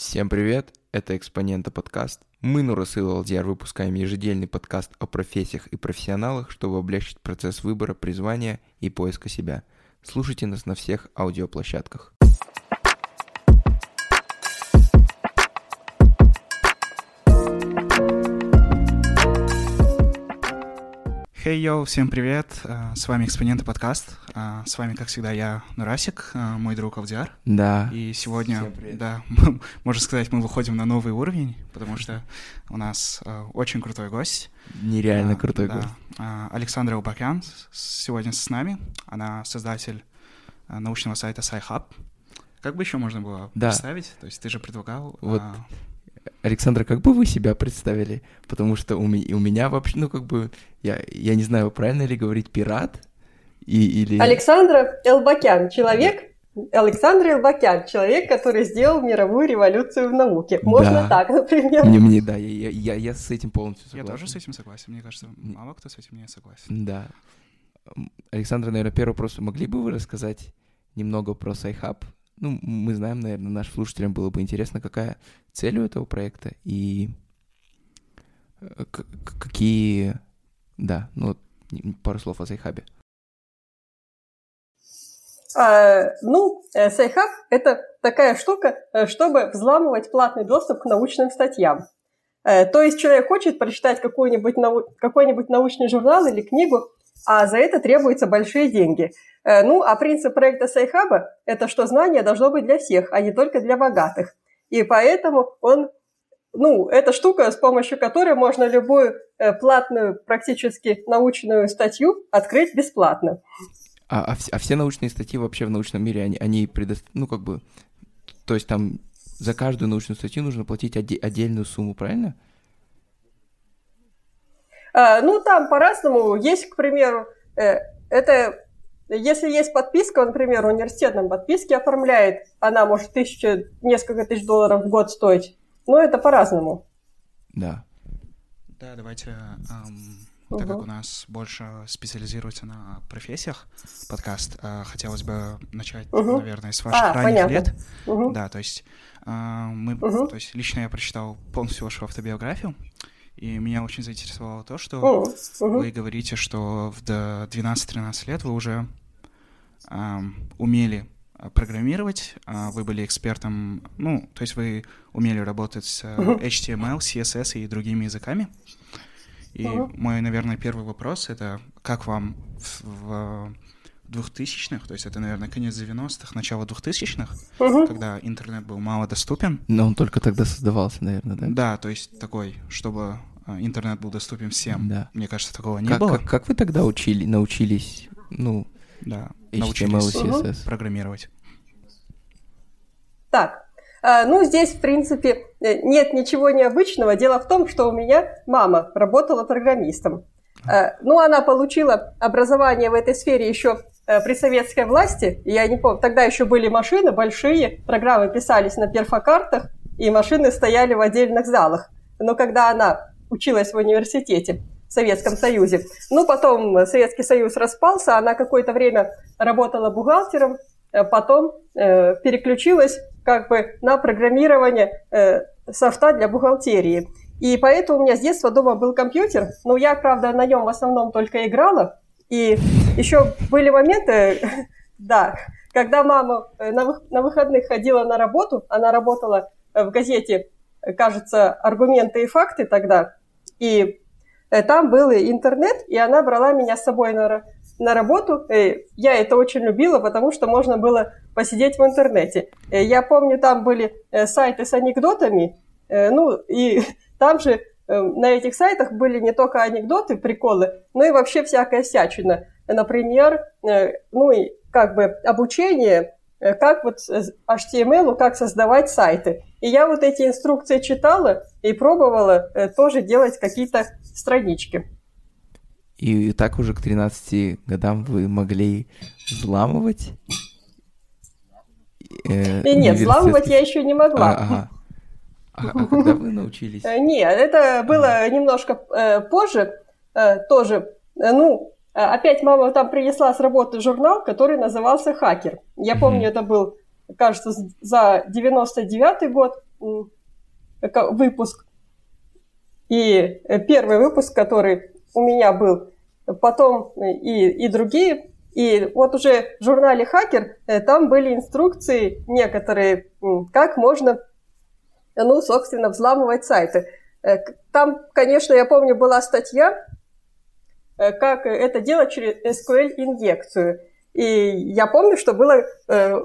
Всем привет, это Экспонента подкаст. Мы, Нурасыл Алдиар, выпускаем ежедельный подкаст о профессиях и профессионалах, чтобы облегчить процесс выбора, призвания и поиска себя. Слушайте нас на всех аудиоплощадках. Хей, hey, йоу, всем привет, а, с вами Экспоненты подкаст, а, с вами, как всегда, я, Нурасик, а, мой друг Алдиар. Да. И сегодня, да, можно сказать, мы выходим на новый уровень, потому что у нас очень крутой гость. Нереально крутой да. гость. Александра Убакян сегодня с нами, она создатель научного сайта SciHub. Как бы еще можно было да. представить? То есть ты же предлагал... Вот Александра, как бы вы себя представили? Потому что у, меня, у меня вообще, ну, как бы, я, я не знаю, правильно ли говорить пират? И, или... Александра Элбакян, человек, Александр Элбакян, человек, который сделал мировую революцию в науке. Можно да. так, например. Мне, мне да, я, я, я с этим полностью согласен. Я тоже с этим согласен. Мне кажется, мало кто с этим не согласен. Да. Александр, наверное, первый вопрос. Могли бы вы рассказать немного про SciHub? Ну, мы знаем, наверное, нашим слушателям было бы интересно, какая цель у этого проекта и э, какие... Да, ну, пару слов о Sci-Hub е. А, ну, Sci-Hub – это такая штука, э, чтобы взламывать платный доступ к научным статьям. Э, то есть человек хочет прочитать какой-нибудь, нау... какой-нибудь научный журнал или книгу, а за это требуются большие деньги. Э, ну, а принцип проекта Sci-Hub а – это что знание должно быть для всех, а не только для богатых. И поэтому он, ну, это штука, с помощью которой можно любую э, платную, практически научную статью открыть бесплатно. А, а, а все научные статьи вообще в научном мире, они, они предоставляют, ну, как бы, то есть там за каждую научную статью нужно платить оде- отдельную сумму, правильно? А, ну, там по-разному. Есть, к примеру, э, это если есть подписка, например, университет нам подписки оформляет, она может тысяча, несколько тысяч долларов в год стоить. Но это по-разному. Да. Да, давайте, эм, угу. так как у нас больше специализируется на профессиях подкаст, э, хотелось бы начать, угу. наверное, с ваших а, ранних понятно. лет. Угу. Да, то есть э, мы, угу. то есть лично я прочитал полностью вашу автобиографию. И меня очень заинтересовало то, что uh-huh. вы говорите, что в 12-13 лет вы уже эм, умели программировать, а вы были экспертом, ну, то есть вы умели работать с uh-huh. HTML, CSS и другими языками. И uh-huh. мой, наверное, первый вопрос — это как вам в, в 2000-х, то есть это, наверное, конец 90-х, начало 2000-х, uh-huh. когда интернет был мало доступен. Но он только тогда создавался, наверное, да? Да, то есть такой, чтобы а, интернет был доступен всем. Да. Мне кажется, такого не как, было. Как, как вы тогда учили, научились, ну, да, HTML и CSS? программировать? Так, а, ну, здесь, в принципе, э, нет ничего необычного. Дело в том, что у меня мама работала программистом. А, ну, она получила образование в этой сфере еще э, при советской власти. Я не помню, тогда еще были машины большие, программы писались на перфокартах, и машины стояли в отдельных залах. Но когда она училась в университете в Советском Союзе. Ну, потом Советский Союз распался, она какое-то время работала бухгалтером, э, потом э, переключилась как бы на программирование э, софта для бухгалтерии. И поэтому у меня с детства дома был компьютер, но я, правда, на нем в основном только играла. И еще были моменты, да, когда мама э, на выходных ходила на работу, она работала в газете, кажется, «Аргументы и факты» тогда, и э, там был интернет, и она брала меня с собой на, на работу. И я это очень любила, потому что можно было посидеть в интернете. Э, я помню, там были э, сайты с анекдотами, ну и там же на этих сайтах были не только анекдоты, приколы, но и вообще всякая всячина. Например, ну и как бы обучение Э, как вот HTML, как создавать сайты. И я вот эти инструкции читала и пробовала э, тоже делать какие-то странички. И так уже к 13 годам вы могли взламывать? Э, и нет, взламывать я еще не могла. А, ага. а, а когда вы научились? Э, нет, это было немножко э, позже. Э, тоже, ну, Э, опять мама там принесла с работы журнал, который назывался «Хакер». Я помню, это был, кажется, за 99 год. выпуск. И первый выпуск, который у меня был, потом и, и другие. И вот уже в журнале «Хакер» там были инструкции некоторые, как можно, ну, собственно, взламывать сайты. Там, конечно, я помню, была статья, как это делать через SQL-инъекцию. И я помню, что было э,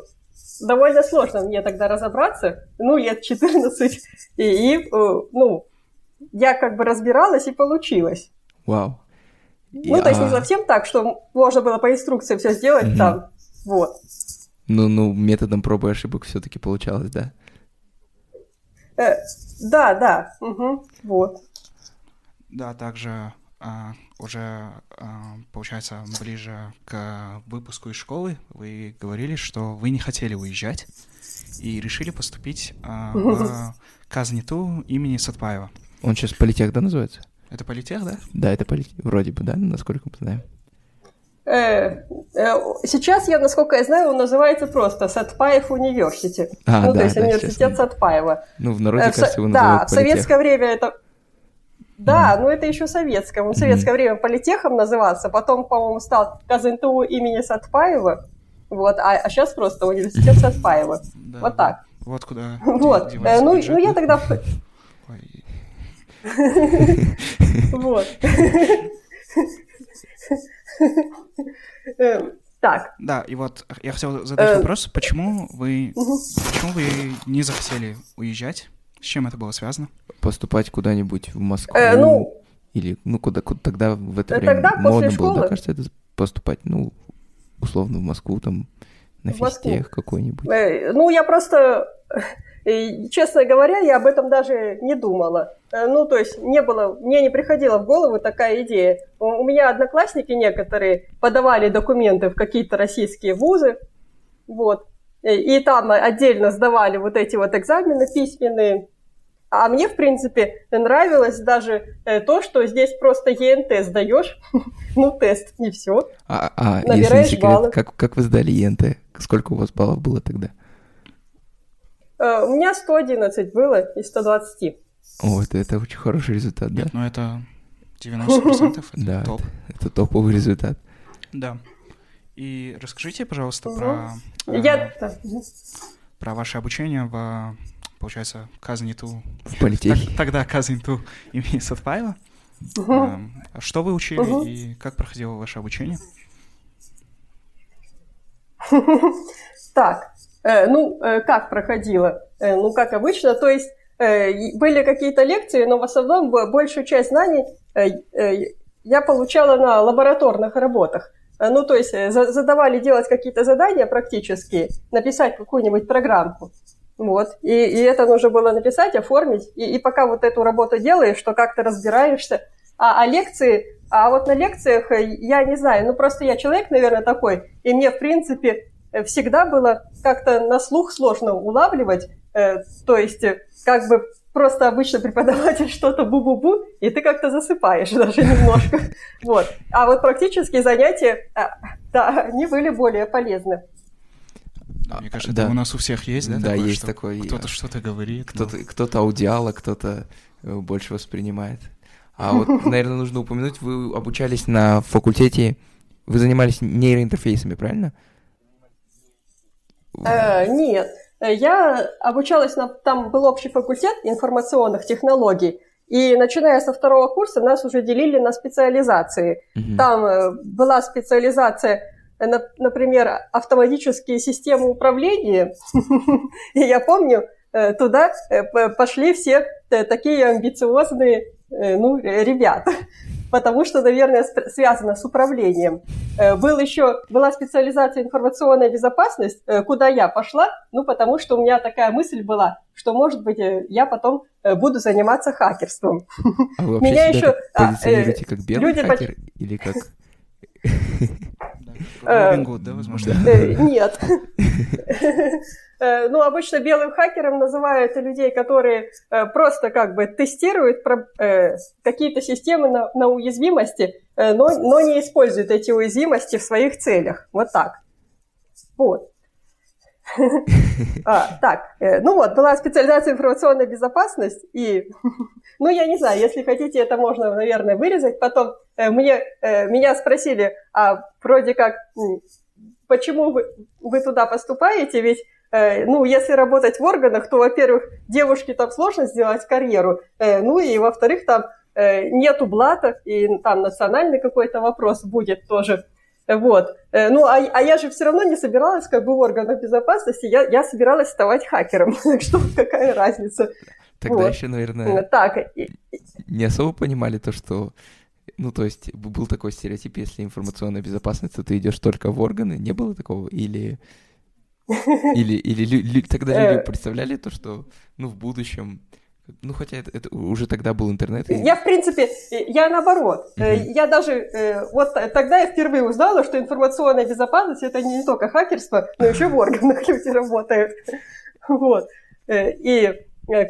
довольно сложно мне тогда разобраться, ну, лет 14, и, и э, ну, я как бы разбиралась, и получилось. Вау. Ну, то есть не совсем так, что можно было по инструкции все сделать угу. там, вот. Ну, ну, методом пробы и ошибок все-таки получалось, да? Э, да, да, угу, вот. Да, также а, уже, а, получается, ближе к выпуску из школы вы говорили, что вы не хотели уезжать и решили поступить а, в Казниту имени Сатпаева. Он сейчас политех, да, называется? Это политех, да? Да, это политех, вроде бы, да, насколько мы знаем. Э, э, сейчас, я, насколько я знаю, он называется просто Сатпаев университет. А, ну, да, то есть да, университет Сатпаева. Ну, в народе, кажется, его называют Да, в советское время это да, mm. ну это еще советское. Он в советское mm. время политехом назывался, потом, по-моему, стал КЗНТУ имени Сатпаева, вот, а, а сейчас просто университет Сатпаева. Да, вот так. Вот куда. Вот. Э, ну, ну я тогда... Вот. Эм, так. Да, и вот я хотел задать эм. вопрос, почему вы, почему вы не захотели уезжать? С чем это было связано? Поступать куда-нибудь в Москву э, ну, или ну куда, куда тогда в это время тогда модно было, да, кажется, это поступать, ну условно в Москву там на в физтех какой-нибудь. Э, ну я просто и, честно говоря, я об этом даже не думала. Э, ну, то есть не было, мне не приходила в голову такая идея. У меня одноклассники некоторые подавали документы в какие-то российские вузы, вот, и там отдельно сдавали вот эти вот экзамены письменные. А мне, в принципе, нравилось даже э, то, что здесь просто ЕНТ сдаешь. ну, тест, не все. А, а Набираешь если секрет, баллы. Как, как вы сдали ЕНТ? Сколько у вас баллов было тогда? Uh, у меня 111 было из 120. О, это, это очень хороший результат, да? Нет, ну это 90% это да, топ. Это, это топовый результат. Да. И расскажите, пожалуйста, про, Я... э, про ваше обучение в, получается, Казниту. В политехе. Тогда Казниту имени Сатпаева. Угу. Э, что вы учили угу. и как проходило ваше обучение? Так, э, ну, э, как проходило? Э, ну, как обычно, то есть были какие-то лекции, но в основном большую часть знаний я получала на лабораторных работах. Ну, то есть задавали делать какие-то задания практические, написать какую-нибудь программку. Вот. И, и это нужно было написать, оформить. И, и пока вот эту работу делаешь, что как-то разбираешься. А, а лекции, а вот на лекциях э, я не знаю, ну просто я человек, наверное, такой, и мне, в принципе, всегда было как-то на слух сложно улавливать, э, то есть как бы просто обычно преподаватель что-то бу-бу-бу, и ты как-то засыпаешь даже немножко. Вот. А вот практические занятия, а, да, они были более полезны. Мне кажется, да. у нас у всех есть, да? Да, такое, есть такое. Кто-то что-то говорит. Кто-то, но... кто-то аудиал, а кто-то э, больше воспринимает. А вот, наверное, нужно упомянуть, вы обучались на факультете, вы занимались нейроинтерфейсами, правильно? Э, нет. Я обучалась, на, там был общий факультет информационных технологий, и начиная со второго курса нас уже делили на специализации. Mm-hmm. Там э, была специализация, например, автоматические системы управления. И я помню, туда пошли все такие амбициозные ну, ребята потому что, наверное, связано с управлением. Э, был еще, была специализация информационная безопасность, э, куда я пошла, ну, потому что у меня такая мысль была, что, может быть, э, я потом буду заниматься хакерством. А вы вообще Меня себя еще а, позиционируете как белый люди хакер или как... Робин Гуд, да, возможно? Нет. Э, ну, обычно белым хакером называют людей, которые э, просто как бы тестируют э, какие-то системы на, на уязвимости, но, но не используют эти уязвимости в своих целях. Вот так. Вот. А, так, э, ну вот, была специализация информационная безопасность, и, ну, я не знаю, если хотите, это можно, наверное, вырезать. Потом э, мне, э, меня спросили, а вроде как, почему вы, вы туда поступаете, ведь ну, если работать в органах, то, во-первых, девушке там сложно сделать карьеру, ну и, во-вторых, там нету блата, и там национальный какой-то вопрос будет тоже вот. Э, ну, а, а я же все равно не собиралась как бы в органах безопасности, я, я собиралась ставать хакером. Так что какая разница? Тогда вот. еще, наверное, так. не особо понимали то, что ну, то есть был такой стереотип, если информационная безопасность, то ты идешь только в органы. Не было такого? Или, или, или тогда люди э. представляли то, что, ну, в будущем ну, хотя это, это уже тогда был интернет. И... Я, в принципе, я наоборот. Mm-hmm. Я даже, э, вот тогда я впервые узнала, что информационная безопасность – это не только хакерство, но еще в органах люди работают. Вот. И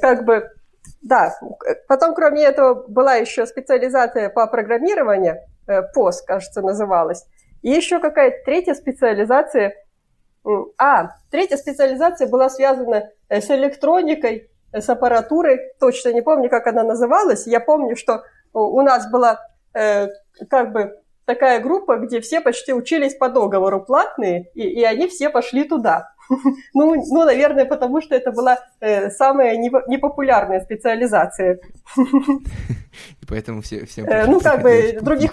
как бы, да, потом, кроме этого, была еще специализация по программированию, ПОС, кажется, называлась. И еще какая-то третья специализация. А, третья специализация была связана с электроникой, с аппаратурой, точно не помню, как она называлась. Я помню, что у нас была э, как бы такая группа, где все почти учились по договору платные, и, и они все пошли туда. Ну, ну, наверное, потому что это была э, самая непопулярная специализация. И поэтому все... все э, ну, как бы других...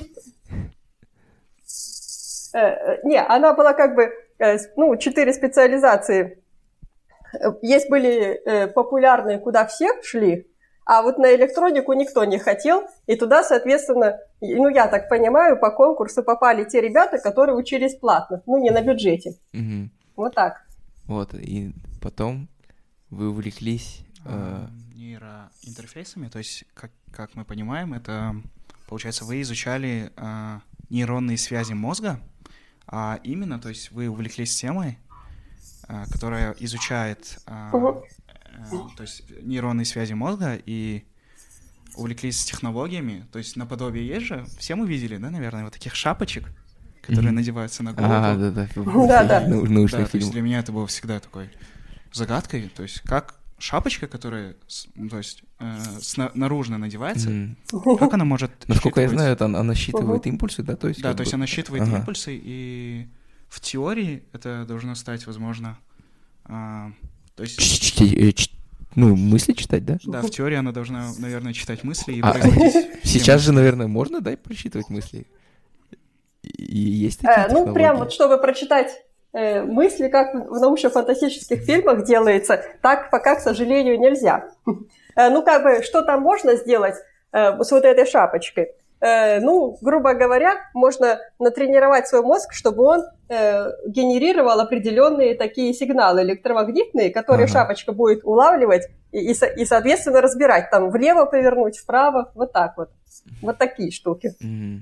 Э, э, не, она была как бы, э, ну, четыре специализации есть были э, популярные, куда все шли, а вот на электронику никто не хотел, и туда, соответственно, ну, я так понимаю, по конкурсу попали те ребята, которые учились платно, ну, не на бюджете. Угу. Вот так. Вот, и потом вы увлеклись... Э... Нейроинтерфейсами, то есть, как, как мы понимаем, это, получается, вы изучали э, нейронные связи мозга, а именно, то есть вы увлеклись темой, а, которая изучает угу. то есть нейронные связи мозга и увлеклись технологиями, то есть наподобие есть же, все мы видели, да, наверное, вот таких шапочек, которые mm-hmm. надеваются на голову. А, да-да. Да-да. Научный да, фильм. для меня это было всегда такой загадкой, то есть как шапочка, которая, ну, то есть, э, наружно надевается, mm-hmm. как она может Насколько я знаю, это она считывает импульсы, да? То есть, да, то есть она считывает ага. импульсы и в теории это должно стать, возможно, а, то есть... Ну, мысли читать, да? Да, в теории она должна, наверное, читать мысли и а, Сейчас же, наверное, можно, да, прочитывать мысли? И есть такие э, Ну, прям вот, чтобы прочитать э, мысли, как в научно-фантастических фильмах делается, так пока, к сожалению, нельзя. Э, ну, как бы, что там можно сделать э, с вот этой шапочкой? Э, ну, грубо говоря, можно натренировать свой мозг, чтобы он э, генерировал определенные такие сигналы электромагнитные, которые ага. шапочка будет улавливать и, и, и, соответственно, разбирать, там, влево повернуть, вправо, вот так вот. Вот такие штуки. Mm-hmm.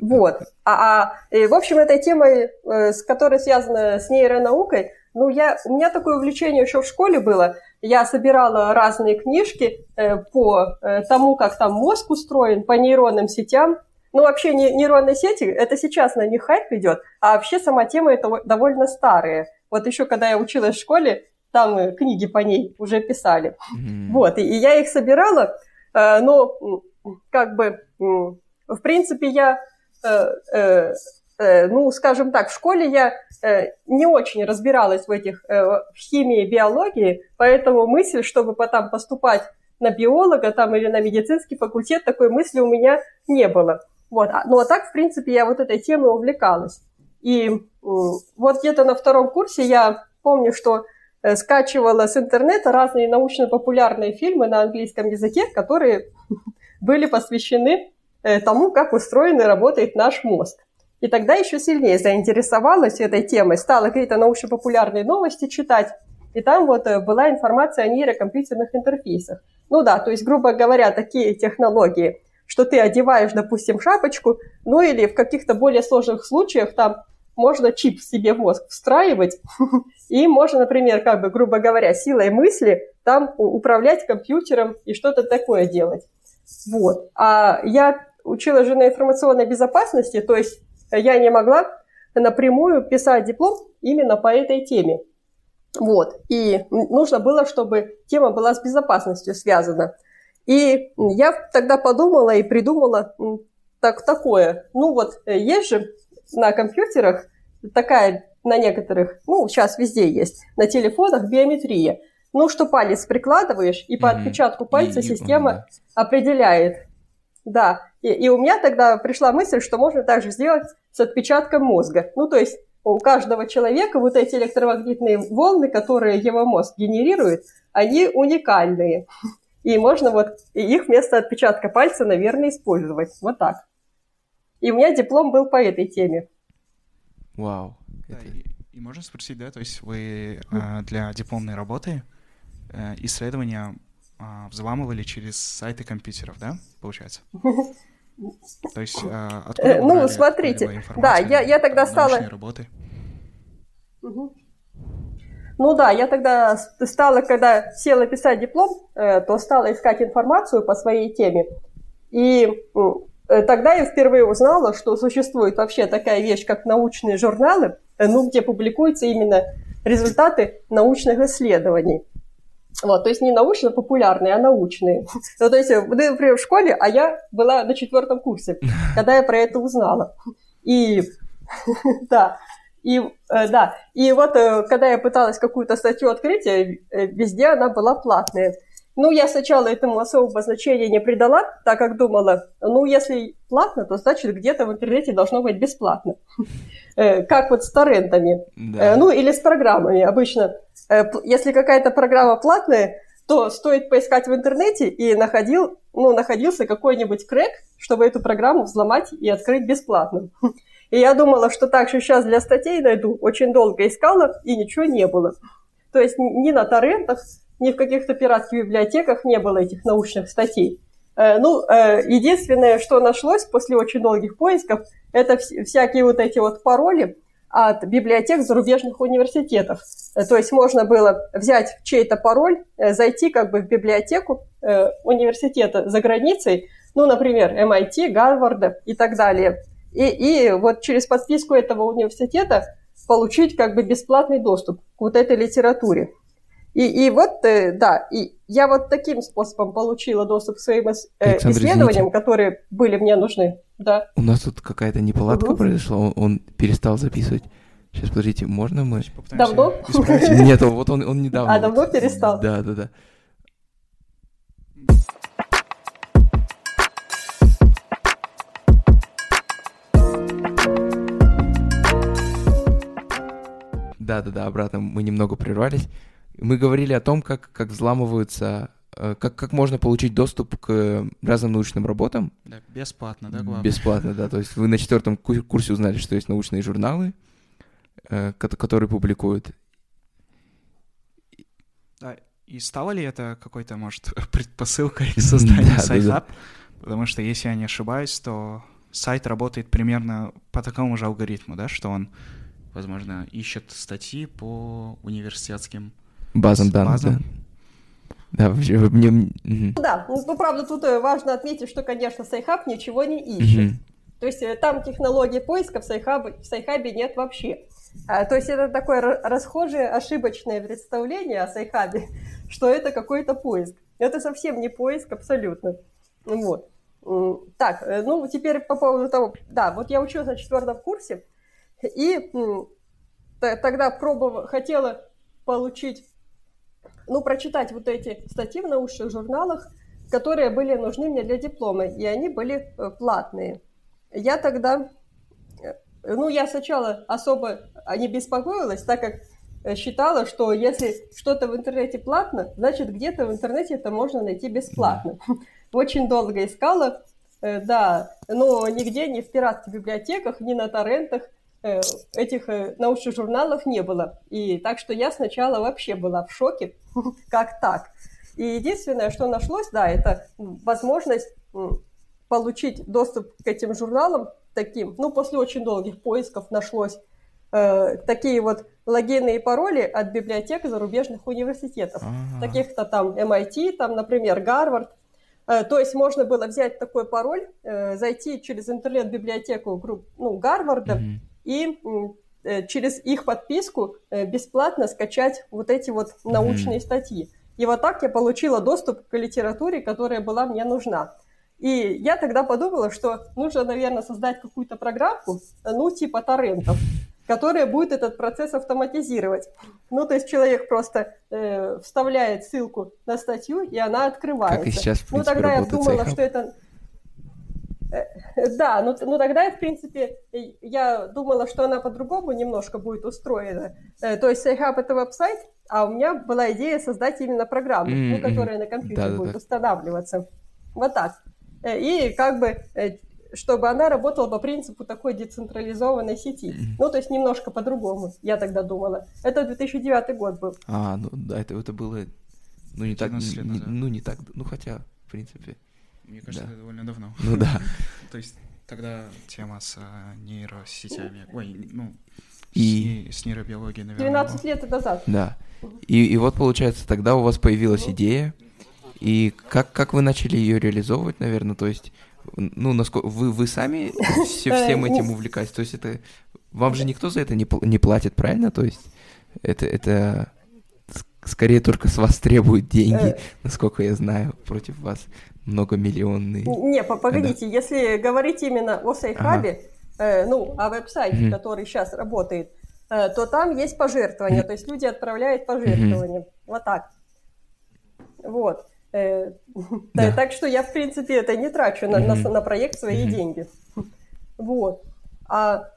Вот. А, а и, в общем, этой темой, э, с которой связана с нейронаукой, ну, я, у меня такое увлечение еще в школе было. Я собирала разные книжки э, по э, тому, как там мозг устроен, по нейронным сетям. Ну, вообще не, нейронные сети, это сейчас на них хайп идет, а вообще сама тема это довольно старая. Вот еще когда я училась в школе, там э, книги по ней уже писали. Mm-hmm. Вот, и, и я их собирала, э, но как бы, в принципе, я э, э, Э, ну, скажем так, в школе я э, не очень разбиралась в этих э, в химии, биологии, поэтому мысль, чтобы потом поступать на биолога там или на медицинский факультет, такой мысли у меня не было. Вот. А, ну, а так, в принципе, я вот этой темой увлекалась. И вот где-то на втором курсе я помню, что скачивала с интернета разные научно-популярные фильмы на английском языке, которые были посвящены тому, как устроен и работает наш мозг. И тогда еще сильнее заинтересовалась этой темой, стала какие-то научно-популярные новости читать. И там вот э, была информация о нейрокомпьютерных интерфейсах. Ну да, то есть, грубо говоря, такие технологии, что ты одеваешь, допустим, шапочку, ну или в каких-то более сложных случаях там можно чип себе в мозг встраивать, и можно, например, как бы, грубо говоря, силой мысли там управлять компьютером и что-то такое делать. Вот. А я учила же на информационной безопасности, то есть я не могла напрямую писать диплом именно по этой теме. Вот. И нужно было, чтобы тема была с безопасностью связана. И я тогда подумала и придумала так, такое. Ну вот, э, есть же на компьютерах такая на некоторых, ну, сейчас везде есть, на телефонах биометрия. Ну, что палец прикладываешь, и по отпечатку пальца и, система и, определяет. Да, и, и у меня тогда пришла мысль, что можно также сделать с отпечатком мозга. Ну, то есть у каждого человека вот эти электромагнитные волны, которые его мозг генерирует, они уникальные. И можно вот их вместо отпечатка пальца, наверное, использовать. Вот так. И у меня диплом был по этой теме. Вау. Да, это... и, и можно спросить, да, то есть вы э, для дипломной работы э, исследования э, взламывали через сайты компьютеров, да, получается? То есть э, откуда Ну, смотрите, да, я, я тогда стала... работы? Ну да, я тогда стала, когда села писать диплом, э, то стала искать информацию по своей теме. И э, тогда я впервые узнала, что существует вообще такая вещь, как научные журналы, ну, где публикуются именно результаты научных исследований. Вот, то есть не научно-популярные, а научные. Ну, то есть, вы, например, в школе, а я была на четвертом курсе, когда я про это узнала. И, да, и, э, да, и вот, э, когда я пыталась какую-то статью открыть, э, везде она была платная. Ну, я сначала этому особого значения не придала, так как думала, ну, если платно, то значит где-то в интернете должно быть бесплатно. Как вот с торрентами. Да. Ну, или с программами. Обычно если какая-то программа платная, то стоит поискать в интернете, и находил, ну, находился какой-нибудь крэк, чтобы эту программу взломать и открыть бесплатно. И я думала, что так же сейчас для статей найду. Очень долго искала, и ничего не было. То есть ни на торрентах, ни в каких-то пиратских библиотеках не было этих научных статей. Э, ну, э, единственное, что нашлось после очень долгих поисков, это всякие вот эти вот пароли, от библиотек зарубежных университетов. Э, то есть можно было взять чей-то пароль, э, зайти как бы в библиотеку э, университета за границей, ну, например, MIT, Гарварда и так далее. И, и вот через подписку этого университета получить как бы бесплатный доступ к вот этой литературе. И, и вот, да, и я вот таким способом получила доступ к своим исследованиям, извините. которые были мне нужны. Да. У нас тут какая-то неполадка угу. произошла, он, он перестал записывать. Сейчас, подождите, можно мы... Давно? Нет, вот он, он недавно. А, давно перестал? Да, да, да. Да, да, да, обратно мы немного прервались. Мы говорили о том, как, как взламываются как, как можно получить доступ к разным научным работам? Да, бесплатно, да, главное? Бесплатно, да. То есть вы на четвертом курсе узнали, что есть научные журналы, э, которые публикуют. Да, и стало ли это какой-то, может, предпосылкой к созданию да, сайта? Да, да. Потому что, если я не ошибаюсь, то сайт работает примерно по такому же алгоритму, да, что он, возможно, ищет статьи по университетским базам данных. Базам. Да. Да, мне... Да, ну, ну, правда, тут э, важно отметить, что, конечно, Sci-Hub ничего не ищет. То есть э, там технологии поиска в Sci-Hub е, в Sci-Hub е нет вообще. А, то есть это такое расхожее, ошибочное представление о Sci-Hub е, что это какой-то поиск. Это совсем не поиск абсолютно. Вот. Так, э, ну теперь по поводу того, да, вот я училась на четвертом курсе, и тогда пробовала, хотела получить ну, прочитать вот эти статьи в научных журналах, которые были нужны мне для диплома, и они были э, платные. Я тогда, э, ну, я сначала особо не беспокоилась, так как э, считала, что если что-то в интернете платно, значит, где-то в интернете это можно найти бесплатно. Очень долго искала, да, но нигде, ни в пиратских библиотеках, ни на торрентах этих научных журналов не было. И так что я сначала вообще была в шоке, как так. И единственное, что нашлось, да, это возможность получить доступ к этим журналам таким, ну, после очень долгих поисков нашлось э, такие вот логины и пароли от библиотек зарубежных университетов, ага. таких-то там MIT, там, например, Гарвард. Э, то есть можно было взять такой пароль, э, зайти через интернет-библиотеку ну, Гарварда mm-hmm. и через их подписку бесплатно скачать вот эти вот научные mm-hmm. статьи. И вот так я получила доступ к литературе, которая была мне нужна. И я тогда подумала, что нужно, наверное, создать какую-то программку, ну, типа торрентов, которая будет этот процесс автоматизировать. Ну, то есть человек просто э, вставляет ссылку на статью, и она открывается. Как и сейчас, в принципе, Ну, тогда я думала, что это... Э, да, ну, ну тогда в принципе, я думала, что она по-другому немножко будет устроена. Э, то есть SciHub — это веб-сайт, а у меня была идея создать именно программу, mm-hmm. ну, которая на компьютере да, будет да. устанавливаться. Вот так. Э, и как бы э, чтобы она работала по принципу такой децентрализованной сети. Mm-hmm. Ну, то есть немножко по-другому, я тогда думала. Это 2009 год был. А, ну да, это, это было, ну не так, не, ну не так, ну хотя, в принципе. Мне кажется, да. это довольно давно. Ну да. То есть тогда тема с а, нейросетями, ой, ну, и... с, нейробиологией, наверное. 12 лет назад. Да. И, и вот, получается, тогда у вас появилась идея, и как, как вы начали ее реализовывать, наверное, то есть, ну, насколько вы, вы сами все, всем этим увлекаетесь, то есть это, вам же никто за это не, не платит, правильно, то есть это, это скорее только с вас требуют деньги, э. насколько я знаю, против вас многомиллионные. Не, погодите, да. если говорить именно о Сейхабе, ага. э, ну, о веб-сайте, mm-hmm. который сейчас работает, э, то там есть пожертвования, mm-hmm. то есть люди отправляют пожертвования, mm-hmm. вот так. Вот. Э, да. Так что я, в принципе, это не трачу на, на, на проект свои mm-hmm. деньги. Вот. А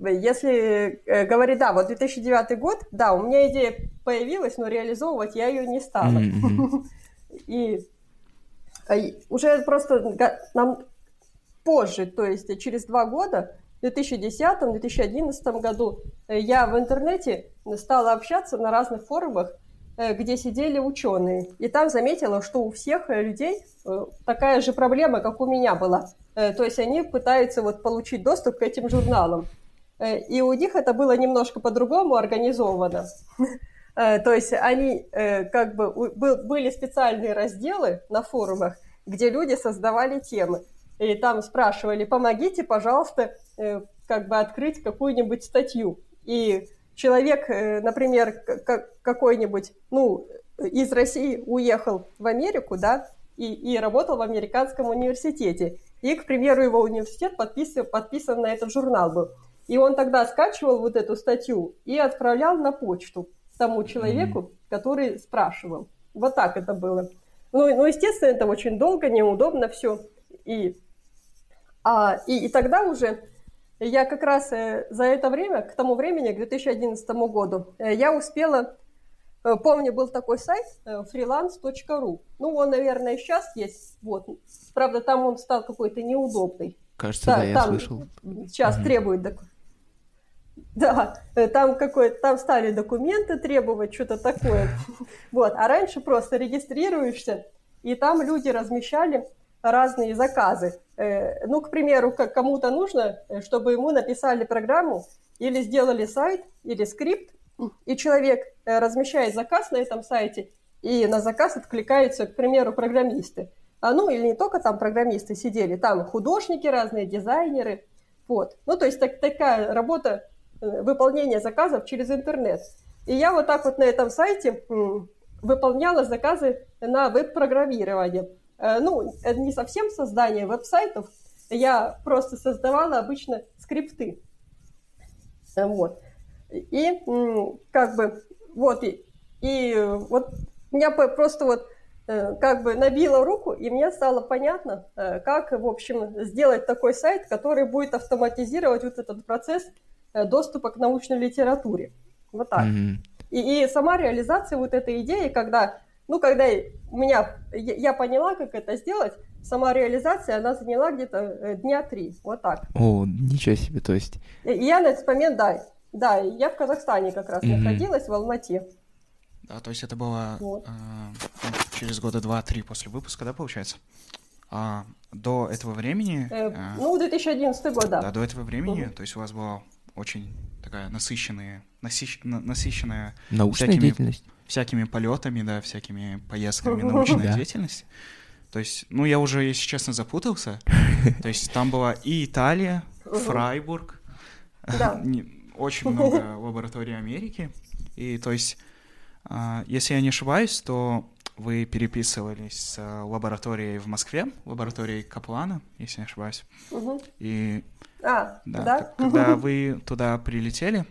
если э, говорить, да, вот 2009 год, да, у меня идея появилась, но реализовывать я ее не стала. Mm-hmm. И уже просто нам позже, то есть через два года, в 2010-2011 году, э, я в интернете стала общаться на разных форумах Э, где сидели ученые. И там заметила, что у всех э, людей э, такая же проблема, как у меня была. То есть они пытаются вот получить доступ к этим журналам. И у них это было немножко по-другому организовано. То есть они как бы были специальные разделы на форумах, где люди создавали темы. И там спрашивали, помогите, пожалуйста, как бы открыть какую-нибудь статью. И человек, э, например, какой-нибудь, ну, из России уехал в Америку, да, и, и работал в американском университете. И, к примеру, его университет подписан, подписан на этот журнал был. И он тогда скачивал вот эту статью и отправлял на почту тому человеку, mm-hmm. который спрашивал. Вот так это было. Ну, ну, естественно, это очень долго, неудобно все. И, а, и, и тогда уже я как раз э, за это время, к тому времени, к 2011 году, э, я успела, э, помню, был такой сайт freelance.ru. Ну, он, наверное, сейчас есть. Вот. Правда, там он стал какой-то неудобный. Кажется, да, да я там слышал. Сейчас угу. требует. Да, там какой там стали документы требовать, что-то такое. Вот, а раньше просто регистрируешься, и там люди размещали разные заказы. Э, ну, к примеру, кому-то нужно, э, чтобы ему написали программу или сделали сайт, или скрипт, и человек э, размещает заказ на этом сайте, и на заказ откликаются, к примеру, программисты. А ну, или не только там программисты сидели, там художники разные, дизайнеры. Вот. Ну, то есть так, такая работа выполнения заказов через интернет. И я вот так вот на этом сайте выполняла заказы на веб-программирование. Э, ну, не совсем создание веб-сайтов, я просто создавала обычно скрипты. Э, вот. И как бы, вот, и, и вот меня просто вот э, как бы набило руку, и мне стало понятно, как, в общем, сделать такой сайт, который будет автоматизировать вот этот процесс доступа к научной литературе. Вот так. Mm-hmm. И, и сама реализация вот этой идеи, когда ну, когда у меня, я поняла, как это сделать, сама реализация, она заняла где-то э, дня три, вот так. О, ничего себе, то есть... И я на этот момент, да, да, я в Казахстане как раз mm-hmm. находилась, в Алмате. Да, то есть это было вот. э, через года два-три после выпуска, да, получается? А до этого времени... Э, э, ну, 2011 год, да. Да, до этого времени, угу. то есть у вас была очень такая насыщенная, насыщ, насыщенная научная всякими, деятельность, всякими полетами, да, всякими поездками научной деятельности. То есть, ну я уже, если честно, запутался. То есть там была и Италия, Фрайбург, очень много лабораторий Америки. И то есть, а, если я не ошибаюсь, то вы переписывались с лабораторией в Москве, лабораторией Каплана, если не ошибаюсь. И а, да, да? когда вы туда прилетели,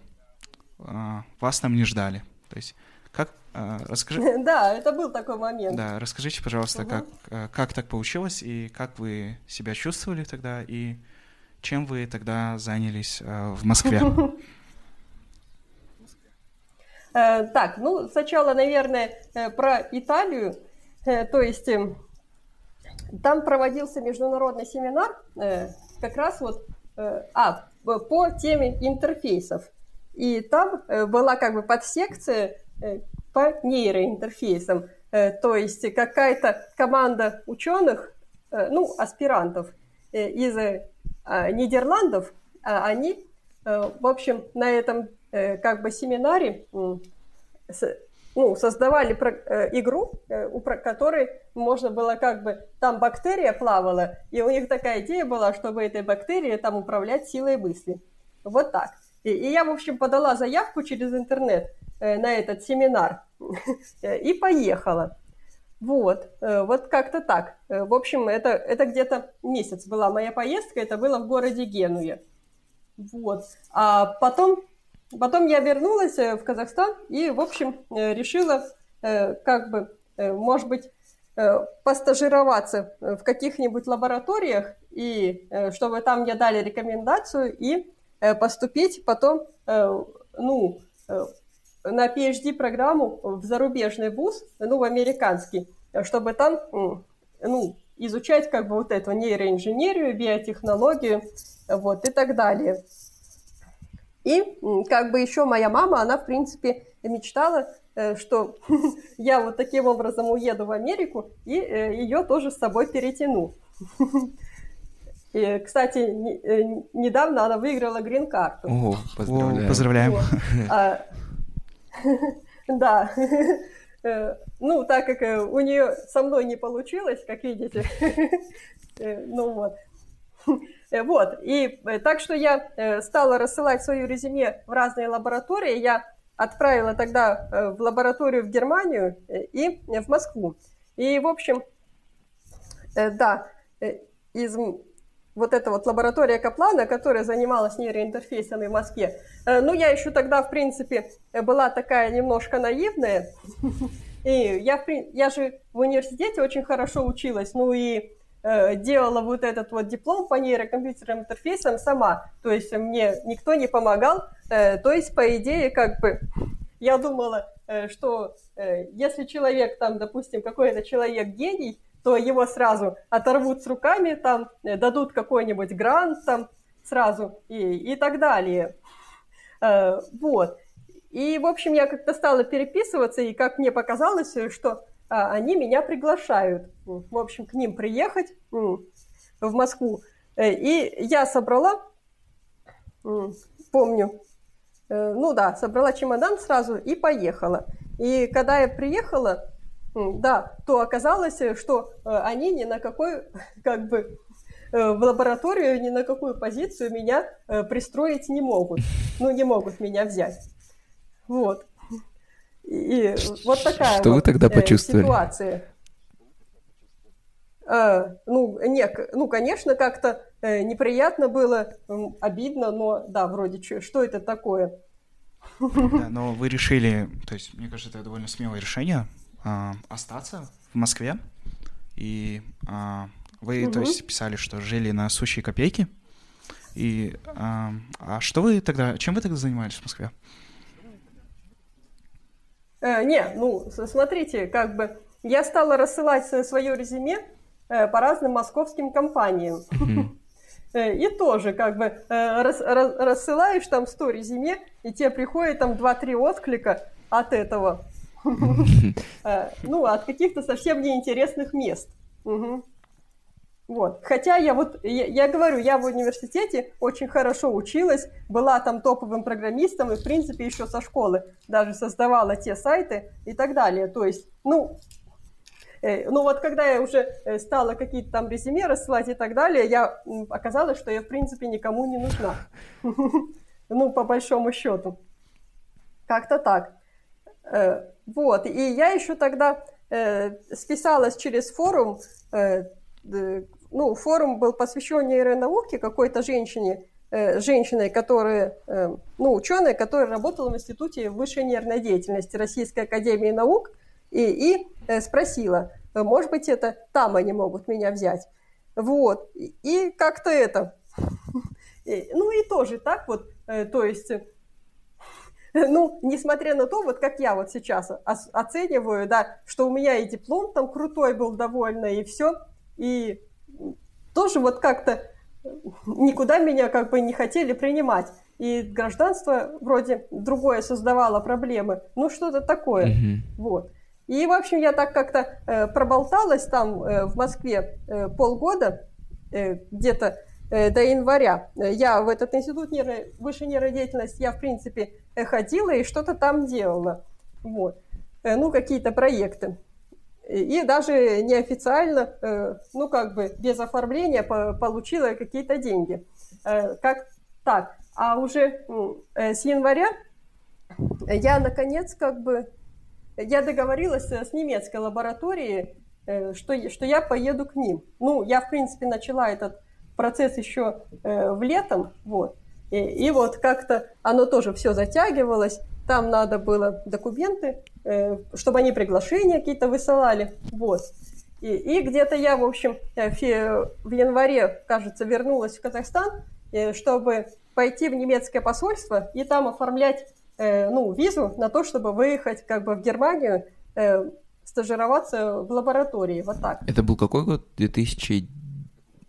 а, вас там не ждали. То есть как расскажи. Да, это был такой момент. Да, расскажите, пожалуйста, угу. как как так получилось и как вы себя чувствовали тогда и чем вы тогда занялись в Москве? Э, так, ну, сначала, наверное, э, про Италию. Э, то есть эм, там проводился международный семинар как раз вот а, по теме интерфейсов. И там была как бы подсекция по нейроинтерфейсам. То есть какая-то команда ученых, ну, аспирантов из Нидерландов, а они, в общем, на этом Э, как бы семинаре ну, создавали про, э, игру, э, у про, которой можно было как бы, там бактерия плавала, и у них такая идея была, чтобы этой бактерией там управлять силой мысли. Вот так. И, и я, в общем, подала заявку через интернет э, на этот семинар и поехала. Вот, э, вот как-то так. Э, в общем, это, это где-то месяц была моя поездка, это было в городе Генуе. Вот. А потом Потом я вернулась э, в Казахстан и, в общем, э, решила, э, как бы, может быть, постажироваться в каких-нибудь лабораториях, и чтобы там мне дали рекомендацию и поступить потом, ну, на PhD-программу в зарубежный вуз, ну, в американский, чтобы там, ну, изучать как бы вот эту нейроинженерию, биотехнологию, вот, и так далее. И как бы еще моя мама, она, в принципе, мечтала, э, что я вот таким образом уеду в Америку и э, ее тоже с собой перетяну. И, кстати, э, недавно она выиграла грин-карту. О, поздравляем. поздравляем. А, да. Ну, так как у нее со мной не получилось, как видите, ну вот, вот, и э, так что я э, стала рассылать свое резюме в разные лаборатории. Я отправила тогда в лабораторию в Германию и в Москву. И, в общем, да, из вот эта вот лаборатория Каплана, которая занималась нейроинтерфейсами в Москве. Ну, я еще тогда, в принципе, была такая немножко наивная. И я, я же в университете очень хорошо училась, ну и Э, делала вот этот вот диплом по нейрокомпьютерным интерфейсам сама. То есть мне никто не помогал. Э, то есть, по идее, как бы я думала, э, что если человек там, допустим, какой-то человек гений, то его сразу оторвут с руками, там, дадут какой-нибудь грант там сразу и, и так далее. Вот. И, в общем, я как-то стала переписываться, и как мне показалось, что они меня приглашают, в общем, к ним приехать в Москву. Э, и я собрала, помню, э, ну да, собрала чемодан сразу и поехала. И когда я приехала, да, то оказалось, что э, они ни на какой, как бы, в лабораторию ни на какую позицию меня пристроить не могут. Ну, не могут меня взять. Вот. И вот такая Что вот вы тогда э, почувствовали? ситуация. А, ну, не, ну, конечно, как-то э, неприятно было, обидно, но да, вроде что, что это такое? Да, но вы решили, то есть, мне кажется, это довольно смелое решение, э, остаться в Москве. И э, вы, угу. то есть, писали, что жили на сущие копейки. И, э, а что вы тогда, чем вы тогда занимались в Москве? Э, не, ну, смотрите, как бы я стала рассылать свое резюме э, по разным московским компаниям. Э, и тоже как бы э, рас, рас, рассылаешь там 100 резюме, и тебе приходит там 2-3 отклика от этого. Э, ну, от каких-то совсем неинтересных мест. Вот. Хотя я вот, я, я говорю, я в университете очень хорошо училась, была там топовым программистом и, в принципе, еще со школы даже создавала те сайты и так далее. То есть, ну, э, ну вот когда я уже э, стала какие-то там резюме рассылать и так далее, я оказалось, что я, в принципе, никому не нужна. ну, по большому счету. Как-то так. Э, вот, и я еще тогда э, списалась через форум, ну, форум был посвящен нейронауке какой-то женщине, женщиной, которая, ну, ученой, которая работала в Институте высшей нервной деятельности Российской Академии Наук, и, и спросила, может быть, это там они могут меня взять. Вот, и как-то это, ну и тоже так вот, то есть ну, несмотря на то, вот как я вот сейчас оцениваю, да, что у меня и диплом там крутой был довольно, и все, и тоже вот как-то никуда меня как бы не хотели принимать. И гражданство вроде другое создавало проблемы. Ну, что-то такое. Mm-hmm. Вот. И, в общем, я так как-то э, проболталась там э, в Москве э, полгода, э, где-то Э, до января. Я в этот институт нейро, высшей нейродеятельности, я, в принципе, э, ходила и что-то там делала. Вот. Э, ну, какие-то проекты. И даже неофициально, ну, как бы без оформления получила какие-то деньги. Как так? А уже с января я, наконец, как бы, я договорилась с немецкой лабораторией, что, что я поеду к ним. Ну, я, в принципе, начала этот процесс еще э, в летом, вот. И, и вот как-то оно тоже все затягивалось, там надо было документы, э, чтобы они приглашения какие-то высылали, вот. И, и где-то я, в общем, э, в, январе, кажется, вернулась в Казахстан, э, чтобы пойти в немецкое посольство и там оформлять э, ну, визу на то, чтобы выехать как бы в Германию, э, стажироваться в лаборатории, вот так. Это был какой год? 2010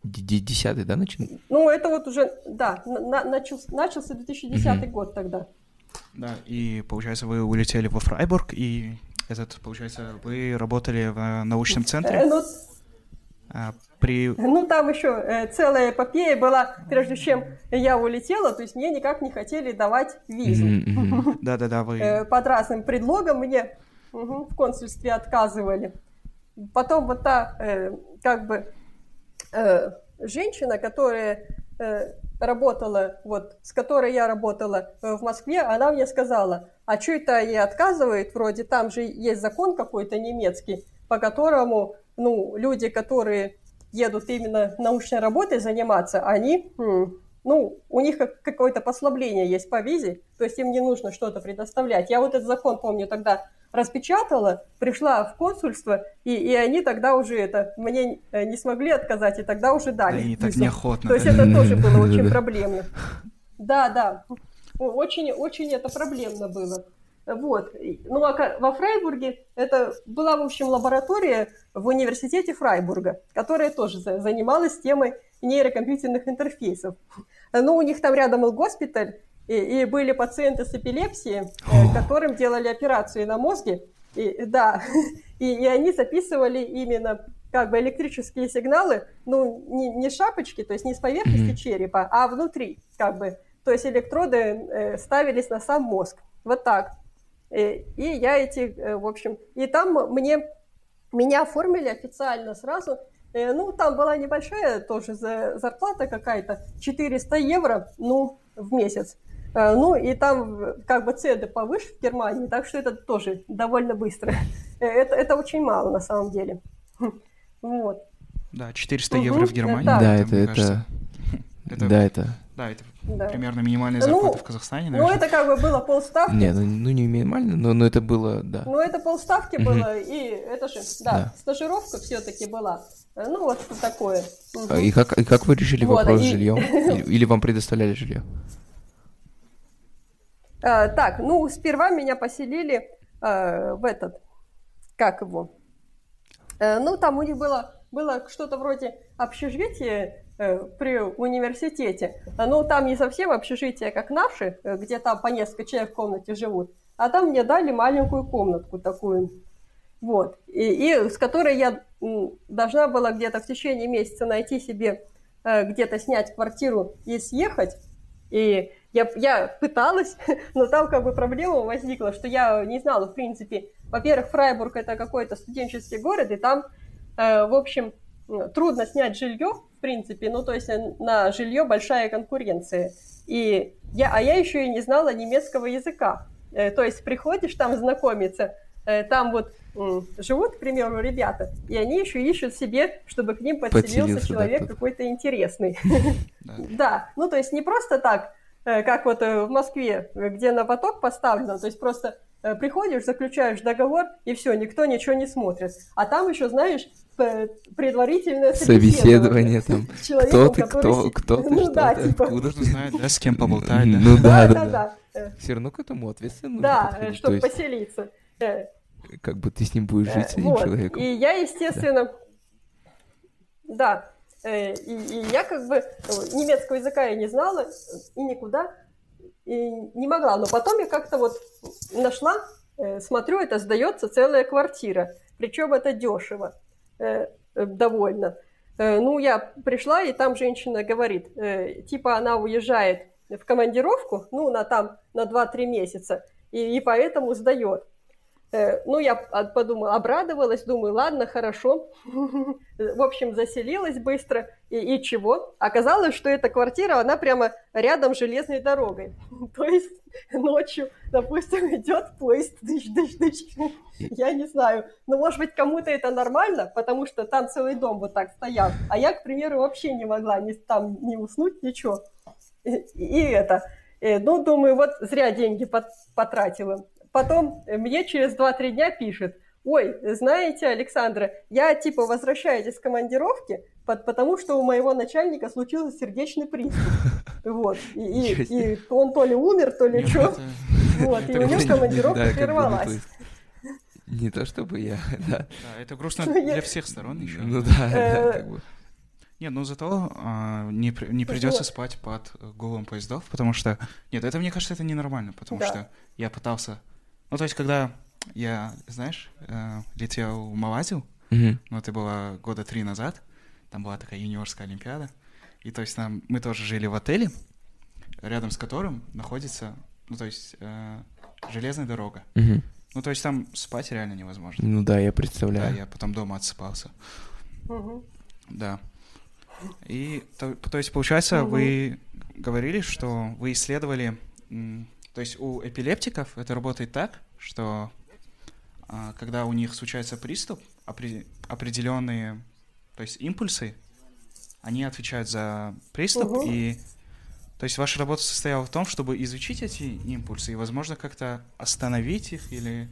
Десятый, да, начал? Ну, это вот уже, да, на, начался, начался 2010 угу. год тогда. Да, и, получается, вы улетели во Фрайбург, и этот, получается, вы работали в научном центре? Э, ну, а, при... ну, там еще э, целая эпопея была, прежде чем я улетела, то есть мне никак не хотели давать визу. Да-да-да, вы... Э, под разным предлогом мне в консульстве отказывали. Потом вот та, э, как бы, э, женщина, которая э, работала, вот, с которой я работала э, в Москве, она мне сказала, а что это ей отказывает, вроде там же есть закон какой-то немецкий, по которому, ну, люди, которые едут именно научной работой заниматься, они, ну, у них какое-то послабление есть по визе, то есть им не нужно что-то предоставлять. Я вот этот закон помню тогда распечатала, пришла в консульство, и, и они тогда уже это мне э, не смогли отказать, и тогда уже дали. Они так неохотно. То есть это тоже было очень проблемно. Да, да. Очень, очень это проблемно было. Вот. Ну, а во Фрайбурге это была, в общем, лаборатория в университете Фрайбурга, которая тоже занималась темой нейрокомпьютерных интерфейсов. Ну, у них там рядом был госпиталь, и, и были пациенты с эпилепсией, э, которым делали операции на мозге, и, да, и, и они записывали именно как бы электрические сигналы, ну, не, не шапочки, то есть не с поверхности mm-hmm. черепа, а внутри, как бы. То есть электроды э, ставились на сам мозг. Вот так. И, и я эти, э, в общем, и там мне, меня оформили официально сразу. Э, ну, там была небольшая тоже за, зарплата какая-то, 400 евро, ну, в месяц. Э, ну, и там как бы цены повыше в Германии, так что это тоже довольно быстро. Э, это, это очень мало на самом деле. Вот. Да, 400 евро в Германии. Да, это, это, это, да, это... Да, это да. примерно минимальная ну, зарплата ну, в Казахстане, наверное. Ну, это как бы было полставки. Не, ну, ну не минимально, но, но это было, да. Ну, это полставки было, и это же, да, да. стажировка все-таки была. Э, ну, вот что такое. Угу. И, как, и как вы решили вот, вопрос и... с жильем? Или вам предоставляли жилье? А, так, ну, сперва меня поселили а, в этот, как его, а, ну, там у них было, было что-то вроде общежития а, при университете. Ну, там не совсем общежитие, как наши, где там по несколько человек в комнате живут, а там мне дали маленькую комнатку такую, вот, и, и с которой я должна была где-то в течение месяца найти себе, где-то снять квартиру и съехать, и я, я пыталась, но там как бы проблема возникла, что я не знала, в принципе, во-первых, Фрайбург это какой-то студенческий город, и там, э, в общем, трудно снять жилье в принципе, ну, то есть на жилье большая конкуренция. И я, а я еще и не знала немецкого языка. То есть приходишь там знакомиться, там вот живут, к примеру, ребята, и они еще ищут себе, чтобы к ним подселился, подселился человек да, какой-то интересный. Да, ну то есть не просто так, как вот в Москве, где на поток поставлено, то есть просто Э, приходишь, заключаешь договор, и все, никто ничего не смотрит. А там еще, знаешь, предварительное собеседование, там. Кто ты, кто, кто ты, ну, что да, ты, типа... откуда ты знаешь, да, с кем поболтать. Ну да, да, да. Все равно к этому ответственно Да, чтобы поселиться. Э, как бы ты с ним будешь жить, с этим человеком. И я, естественно, да, э, и, и я как бы немецкого языка я не знала и никуда и не могла. Но потом я как-то вот нашла, э, смотрю, это сдается целая квартира. Причем это дешево э, э, довольно. Ну, я пришла, и там женщина говорит, типа она уезжает в командировку, ну, на там на 2-3 месяца, и, и поэтому сдает. Э, ну, я подумала, обрадовалась, думаю, ладно, хорошо. В общем, заселилась быстро. И, и чего? Оказалось, что эта квартира, она прямо рядом с железной дорогой. То есть ночью, допустим, идет поезд, дыш, дыш, дыш. Я не знаю. Но, может быть, кому-то это нормально, потому что там целый дом вот так стоял. А я, к примеру, вообще не могла ни, там не уснуть, ничего. И, и это. Э, ну, думаю, вот зря деньги потратила потом мне через 2-3 дня пишет, ой, знаете, Александра, я типа возвращаюсь из командировки, потому что у моего начальника случился сердечный приступ. Вот. И, и, и он то ли умер, то ли что. Вот, и у него командировка прервалась. Не то чтобы я, да. Да, это грустно для всех сторон еще. Ну да, да, как бы. Нет, ну зато а, не, не придется спать под гулом поездов, потому что... Нет, это, мне кажется, это ненормально, потому да. что я пытался ну, то есть, когда я, знаешь, э, летел в Малайзию, mm-hmm. ну, это было года три назад, там была такая юниорская олимпиада, и то есть там мы тоже жили в отеле, рядом с которым находится, ну, то есть, э, железная дорога. Mm-hmm. Ну, то есть там спать реально невозможно. Ну да, я представляю. Да, я потом дома отсыпался. Угу. Да. И, то, то есть, получается, угу. вы говорили, что вы исследовали то есть у эпилептиков это работает так, что а, когда у них случается приступ, определенные, то есть импульсы, они отвечают за приступ, угу. и то есть ваша работа состояла в том, чтобы изучить эти импульсы и, возможно, как-то остановить их или...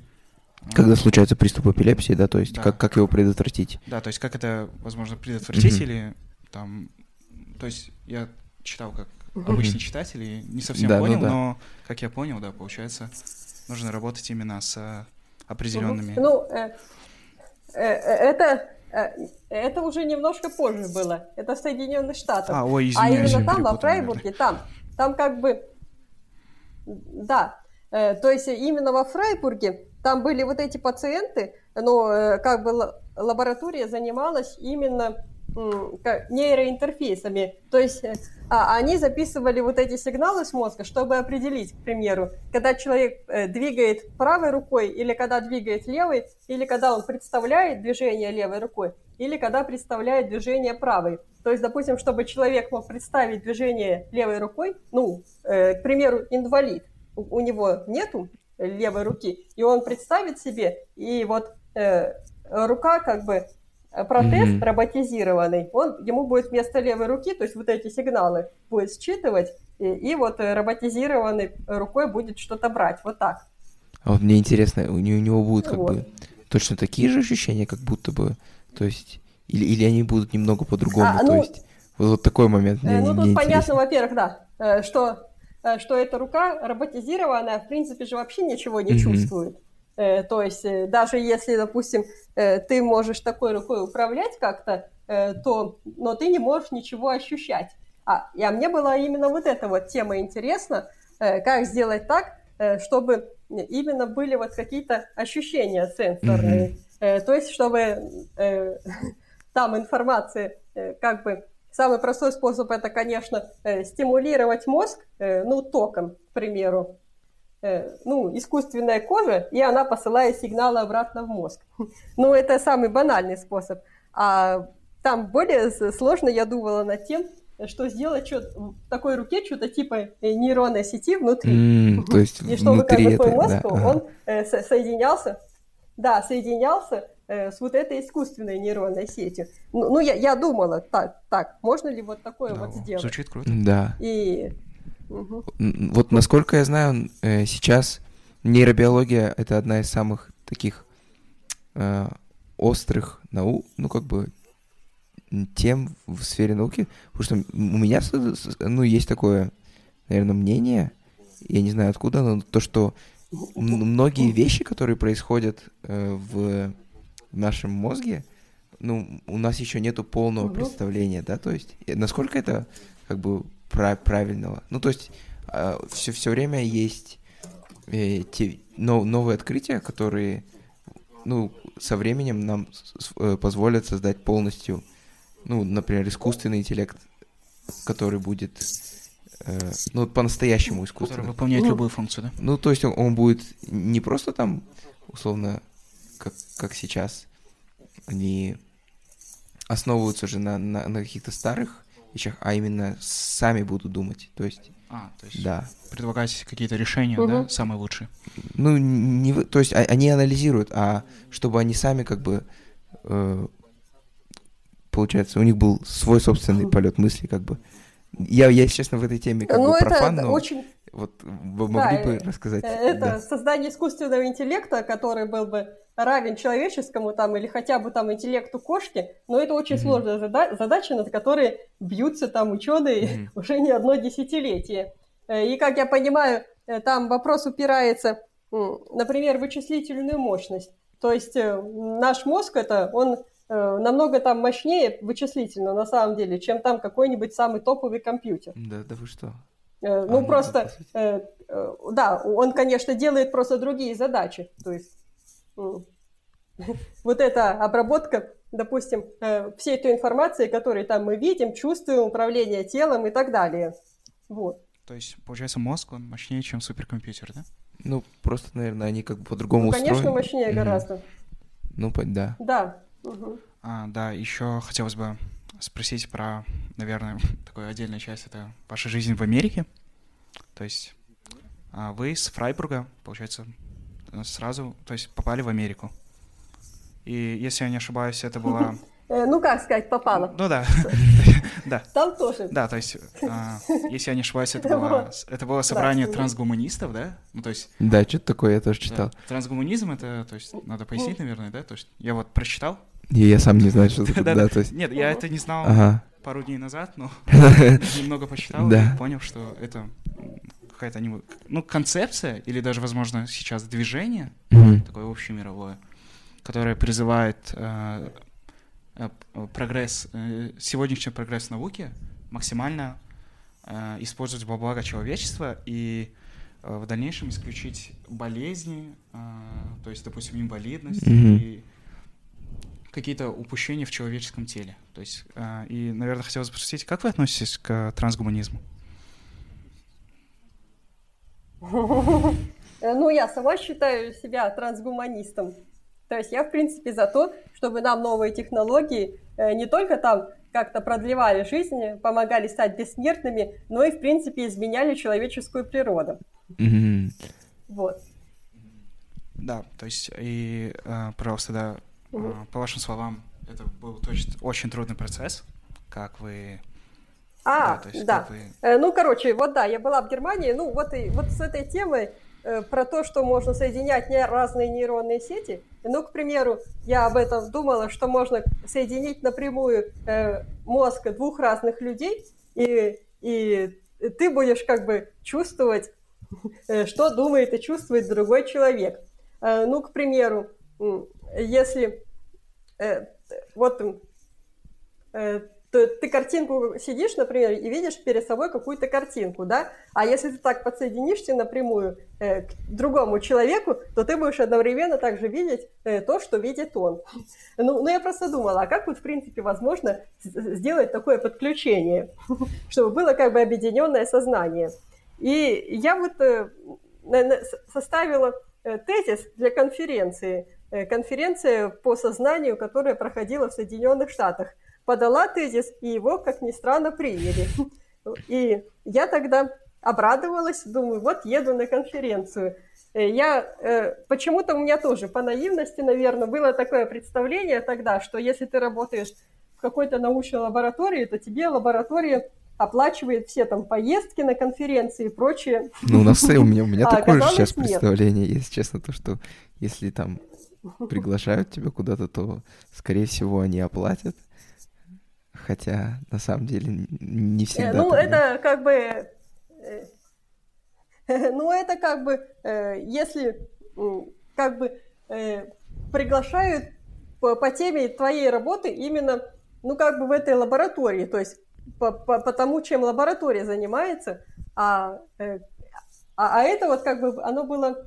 А, когда случается приступ эпилепсии, да, то есть да. Как, как его предотвратить? Да, то есть как это, возможно, предотвратить mm или там... То есть я читал, как обычный читатель и не совсем да, понял, ну, да. но, как я понял, да, получается, нужно работать именно с э, определенными. Ну, э, э, это это уже немножко позже было. Это в Соединенных Штатах. А, ой, извиняюсь, а именно там, во Фрайбурге, там, там как бы, да, то есть именно во Фрайбурге там были вот эти пациенты, но как бы лаборатория занималась именно нейроинтерфейсами. То есть э, а, они записывали вот эти сигналы с мозга, чтобы определить, к примеру, когда человек э, двигает правой рукой, или когда двигает левой, или когда он представляет движение левой рукой, или когда представляет движение правой. То есть, допустим, чтобы человек мог представить движение левой рукой, ну, э, к примеру, инвалид, у, у него нету левой руки, и он представит себе, и вот э, рука как бы протез mm-hmm. роботизированный, он, ему будет вместо левой руки, то есть вот эти сигналы будет считывать, и, и вот э, роботизированной рукой будет что-то брать, вот так. А вот мне интересно, у него, у него будут как вот. бы точно такие же ощущения, как будто бы, то есть, или, или они будут немного по-другому, а, то ну, есть, вот, вот такой момент мне, Ну, тут понятно, во-первых, да, что, что эта рука роботизированная, в принципе же вообще ничего не mm-hmm. чувствует. Э, то есть э, даже если, допустим, э, ты можешь такой рукой управлять как-то, то, но ты не можешь ничего ощущать. А, а мне была именно вот эта вот тема интересна, как сделать так, чтобы именно были вот какие-то ощущения сенсорные. Mm-hmm. То есть, чтобы там информация как бы Самый простой способ это, конечно, стимулировать мозг, ну, током, к примеру, ну, искусственная кожа, и она посылает сигналы обратно в мозг. Ну, это самый банальный способ. А там более сложно я думала над тем, что сделать что в такой руке что-то типа э, нейронной сети внутри. Mm, то есть И чтобы как бы твой мозг, да, он э, соединялся, да, соединялся э, с вот этой искусственной нейронной сетью. Ну, ну я, я думала, так, так, можно ли вот такое да, вот сделать? Звучит круто. Да. И... Угу. Вот насколько я знаю, э, сейчас нейробиология — это одна из самых таких э, острых наук, ну, как бы тем в сфере науки, потому что у меня, ну, есть такое, наверное, мнение, я не знаю откуда, но то, что многие вещи, которые происходят э, в нашем мозге, ну, у нас еще нету полного представления, да, то есть, насколько это, как бы, правильного. Ну, то есть, э, все, все время есть э, те, но, новые открытия, которые, ну, со временем нам э, позволят создать полностью ну, например, искусственный интеллект, который будет, э, ну, по-настоящему искусственный. Который выполняет ну, любую функцию, да? Ну, то есть он, он будет не просто там, условно, как, как сейчас, они основываются же на, на, на каких-то старых вещах, а именно сами будут думать. То есть а, то есть да. предлагать какие-то решения, угу. да, самые лучшие. Ну, не, то есть а, они анализируют, а чтобы они сами как бы э, получается, у них был свой собственный полет мысли, как бы. Я, я, честно, в этой теме как ну, бы профан, но очень... вот вы могли да, бы рассказать? Э, это да. создание искусственного интеллекта, который был бы равен человеческому там или хотя бы там интеллекту кошки, но это очень mm-hmm. сложная зада- задача, над которой бьются там ученые mm-hmm. уже не одно десятилетие. Э, и, как я понимаю, э, там вопрос упирается, например, в вычислительную мощность. То есть наш мозг это, он Э, намного там мощнее вычислительно, на самом деле, чем там какой-нибудь самый топовый компьютер. Да, да вы что? Э, ну, а, просто, э, э, да, он, конечно, делает просто другие задачи. То есть вот эта обработка, допустим, э, всей той информации, которую там мы видим, чувствуем, управление телом и так далее. Вот. То есть, получается, мозг, он мощнее, чем суперкомпьютер, да? Ну, просто, наверное, они как бы по-другому ну, конечно, устроены. Конечно, мощнее mm-hmm. гораздо. Ну, да. Да. Угу. А, да, еще хотелось бы спросить про, наверное, такую отдельную часть, это ваша жизнь в Америке. То есть а вы с Фрайбурга, получается, сразу, то есть попали в Америку. И если я не ошибаюсь, это была Э, ну, как сказать, попала. Ну да, да. Там тоже. Да, то есть, а, если я не ошибаюсь, это было, это было собрание трансгуманистов, да? Ну, то есть... Да, что-то такое я тоже читал. Трансгуманизм — это, то есть, надо пояснить, наверное, да? То есть, я вот прочитал. И я сам не знаю, что это, да, то есть... Нет, я это не знал пару дней назад, но немного почитал и понял, что это какая-то, ну, концепция или даже, возможно, сейчас движение такое общемировое, которое призывает э, Э, прогресс, э, сегодняшний прогресс науки максимально э, использовать во благо человечества и в дальнейшем исключить болезни, то есть, допустим, инвалидность mm-hmm. и какие-то упущения в человеческом теле. То есть, и, наверное, хотелось бы спросить, как вы относитесь к трансгуманизму? Ну, я сама считаю себя трансгуманистом. То есть я, в принципе, за то, чтобы нам новые технологии э, не только там как-то продлевали жизнь, помогали стать бессмертными, но и, в принципе, изменяли человеческую природу. Mm-hmm. Вот. Да, то есть, и э, просто, да, э, по вашим словам, это был точно очень трудный процесс, как вы... А, да. Есть, да. Вы... Э, ну, короче, вот да, я была в Германии, ну, вот, и, вот с этой темой Э, про то, что можно соединять разные нейронные сети. Ну, к примеру, я об этом думала, что можно соединить напрямую э, мозг двух разных людей, и, и ты будешь как бы чувствовать, э, что думает и чувствует другой человек. Ну, к примеру, если вот то ты картинку сидишь, например, и видишь перед собой какую-то картинку, да, а если ты так подсоединишься напрямую э, к другому человеку, то ты будешь одновременно также видеть э, то, что видит он. Ну, ну, я просто думала, а как вот, в принципе, возможно сделать такое подключение, чтобы было как бы объединенное сознание. И я вот э, составила э, тезис для конференции, э, конференция по сознанию, которая проходила в Соединенных Штатах – подала тезис, и его, как ни странно, приняли. И я тогда обрадовалась, думаю, вот еду на конференцию. Э, я э, почему-то у меня тоже по наивности, наверное, было такое представление тогда, что если ты работаешь в какой-то научной лаборатории, то тебе лаборатория оплачивает все там поездки на конференции и прочее. Ну, у нас у меня, у меня а, такое же сейчас нет. представление, если честно, то, что если там приглашают тебя куда-то, то, скорее всего, они оплатят. Хотя, на самом деле, не э, всегда. Ну, это как бы... Э, ну, это как бы, э, если как бы приглашают по, по теме твоей работы именно, ну, как бы в этой лаборатории, то есть по, по, по тому, чем лаборатория занимается, а, а, а это вот как бы, оно было,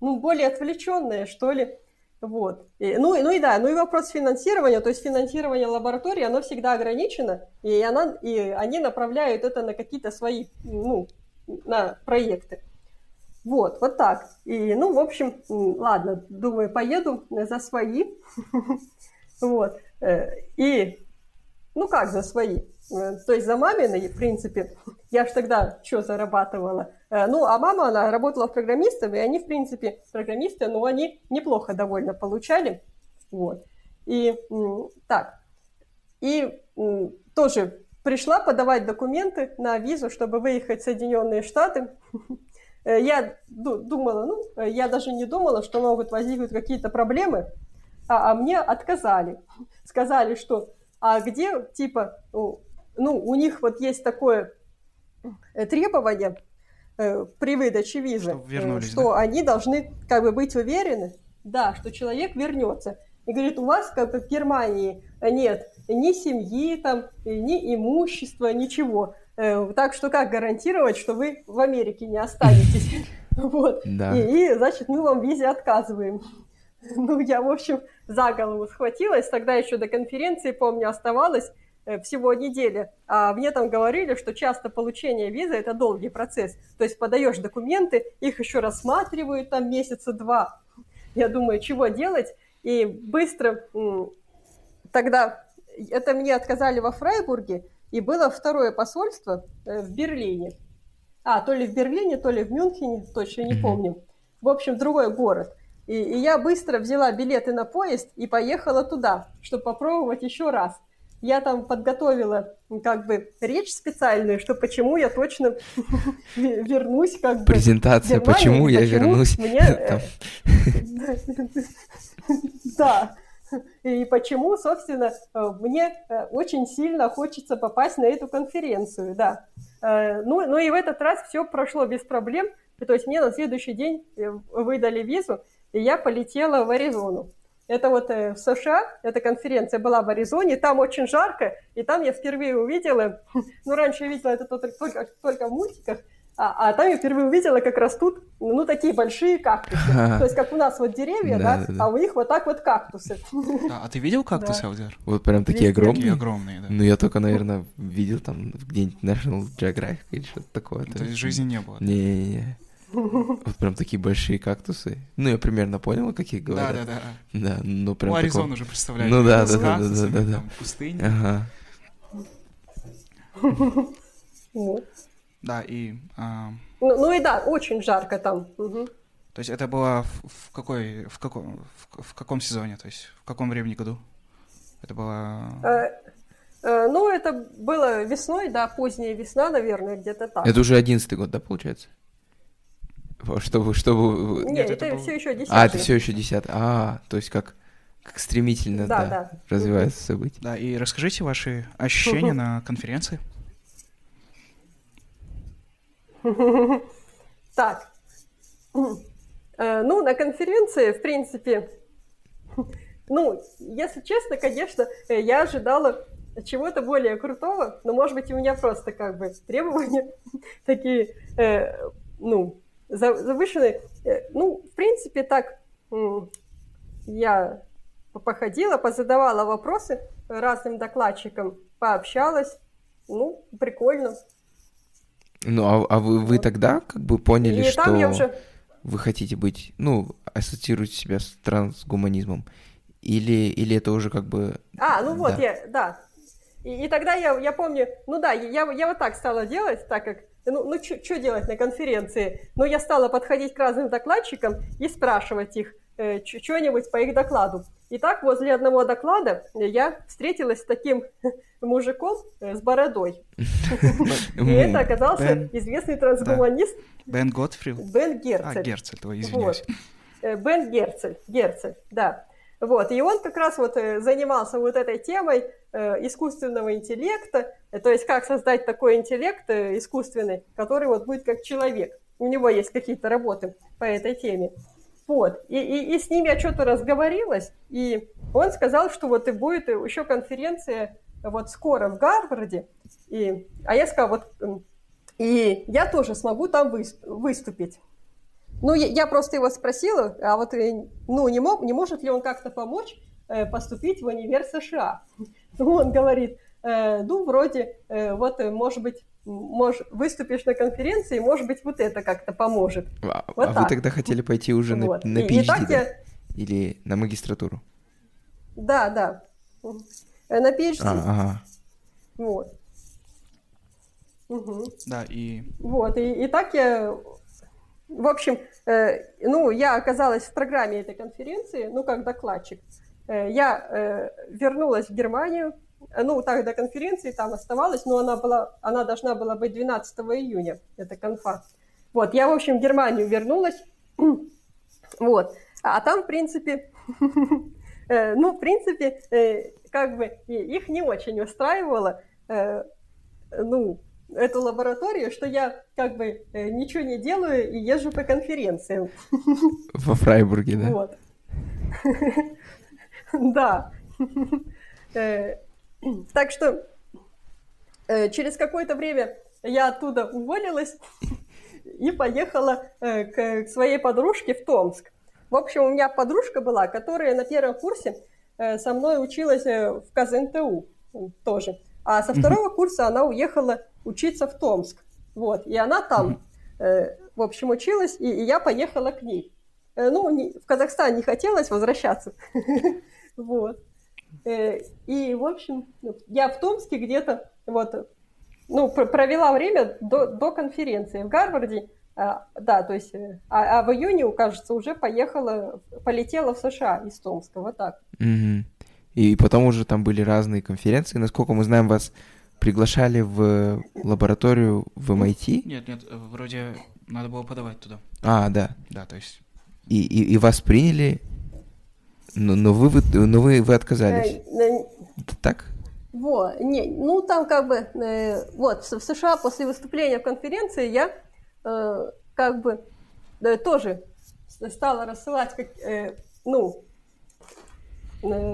ну, более отвлеченное, что ли, вот. И, ну, ну и да, ну и вопрос финансирования, то есть финансирование лаборатории, оно всегда ограничено, и, она, и они направляют это на какие-то свои, ну, на проекты. Вот, вот так. И, ну, в общем, ладно, думаю, поеду за свои. Вот. Э, и, ну как за свои? Э, то есть за маминой, в принципе, я же тогда что зарабатывала? Э, ну, а мама, она работала в программистом, и они, в принципе, программисты, но они неплохо довольно получали. Вот. И так. И тоже пришла подавать документы на визу, чтобы выехать в Соединенные Штаты. Э, я думала, ну, я даже не думала, что могут возникнуть какие-то проблемы, а, а мне отказали. Сказали, что, а где, типа, ну, у них вот есть такое э, требование э, при выдаче визы, э, что да? они должны как бы быть уверены, да, что человек вернется. И говорит, у вас как бы в Германии нет ни семьи, там, ни имущества, ничего. Э, так что как гарантировать, что вы в Америке не останетесь? Вот. Да. И, и, значит, мы вам визе отказываем. Ну, я, в общем, за голову схватилась. Тогда еще до конференции, помню, оставалось. Э, всего неделя. А мне там говорили, что часто получение визы – это долгий процесс. То есть подаешь документы, их еще рассматривают там месяца два. Я думаю, чего делать? И быстро тогда это мне отказали во Фрайбурге, и было второе посольство э, в Берлине. А, то ли в Берлине, то ли в Мюнхене, точно не помню. В общем, другой город. И, и я быстро взяла билеты на поезд и поехала туда, чтобы попробовать еще раз – я там подготовила как бы речь специальную, что почему я точно вернусь как бы Презентация, почему я вернусь. Э, да. И почему, собственно, э, мне э, очень сильно хочется попасть на эту конференцию, да. Ну, ну и в этот раз все прошло без проблем. То есть мне на следующий день выдали визу, и я полетела в Аризону. Это вот э, в США, эта конференция была в Аризоне, там очень жарко, и там я впервые увидела, ну, раньше я видела это только, только, в мультиках, а, а там я впервые увидела, как растут, ну, такие большие кактусы. То есть, как у нас вот деревья, да, да, да, а у них вот так вот кактусы. А, а ты видел кактусы, Алдер? Вот прям такие огромные? Такие огромные, да. Ну, я только, наверное, видел там где-нибудь National Geographic или что-то такое. То есть, жизни не было? Не-не-не. Вот прям такие большие кактусы. Ну, я примерно понял, о каких говорят. Да, да, да. Да, ну прям Ну, Аризону такого... уже представляю. Ну да, да, да, да, да, да. Пустыня. Ага. Да, и... А... Ну, ну и да, очень жарко там. Угу. То есть это было в, в какой, в каком, в, в каком сезоне, то есть в каком времени году? Это было... Э, э, ну, это было весной, да, поздняя весна, наверное, где-то так. Это уже одиннадцатый год, да, получается? Чтобы, чтобы... Нет, это, это был... все еще 10. А, это все еще 10. А, то есть как, как стремительно да, да, да. развивается событие. Да, и расскажите ваши ощущения на конференции. Так. Э, ну, на конференции, в принципе, ну, если честно, конечно, э, я ожидала чего-то более крутого, но, может быть, у меня просто как бы требования такие, э, ну, завышенный. Э, ну, в принципе, так я походила, позадавала вопросы разным докладчикам, пообщалась. Ну, прикольно. Ну, а, а вы, вы тогда как бы поняли, И что уже... вы хотите быть, ну, ассоциируете себя с трансгуманизмом? Или, или это уже как бы... А, ну вот, да. я, да, И, и тогда я, я помню, ну да, я, я вот так стала делать, так как, ну, ну что делать на конференции? Ну, я стала подходить к разным докладчикам и спрашивать их э, что-нибудь по их докладу. И так возле одного доклада я встретилась с таким мужиком э, с бородой. И это оказался известный трансгуманист. Бен Готфрид? Бен Герцель. А, Герцель, твой, извиняюсь. Э, Бен Герцель, Герцель, да. Вот, и он как раз вот э, занимался вот этой темой искусственного интеллекта, то есть как создать такой интеллект искусственный, который вот будет как человек. У него есть какие-то работы по этой теме. Вот. И, и, и с ним я что-то разговорилась, и он сказал, что вот и будет еще конференция вот скоро в Гарварде. И, а я сказала, вот и я тоже смогу там выступить. Ну, я, я просто его спросила, а вот э, ну, не, мог, не может ли он как-то помочь э, поступить в универ США? Он говорит, э, ну, вроде, э, вот, может быть, мож, выступишь на конференции, может быть, вот это как-то поможет. А, вот а вы тогда хотели пойти уже на, вот. на PhD, и, и да? я... Или на магистратуру? Да, да. На PhD. А, ага. Вот. Угу. Да, и... Вот, и, и так я... В общем, ну, я оказалась в программе этой конференции, ну, как докладчик. Э, я э, вернулась в Германию, ну, так до конференции там оставалась, но она, была, она должна была быть 12 июня, это конфа. Вот, я, в общем, в Германию вернулась, вот, а там, в принципе, э, ну, в принципе, э, как бы их не очень устраивало, э, ну, эту лабораторию, что я как бы ничего не делаю и езжу по конференциям. Во Фрайбурге, да? Вот. Да. Так что э, через какое-то время я оттуда уволилась и поехала э, к, своей подружке в Томск. В общем, у меня подружка была, которая на первом курсе э, со мной училась э, в КЗНТУ тоже. А со второго курса она уехала учиться в Томск. Вот, и она там, э, в общем, училась, и, и я поехала к ней. Э, ну, не, в Казахстан не хотелось возвращаться. Вот. Э, и, в общем, я в Томске где-то вот, ну, провела время до, до конференции в Гарварде. А, да, то есть, э, а, а в июне, кажется, уже поехала, полетела в США из Томска, вот так. Угу. И потом уже там были разные конференции. Насколько мы знаем, вас приглашали в лабораторию в MIT? Нет, нет, вроде надо было подавать туда. А, да. Да, то есть... И, и, и вас приняли, но, но, вы, но вы, вы отказались. Э, так? Вот, не, ну там как бы, э, вот, в США после выступления в конференции я э, как бы э, тоже стала рассылать, как, э, ну,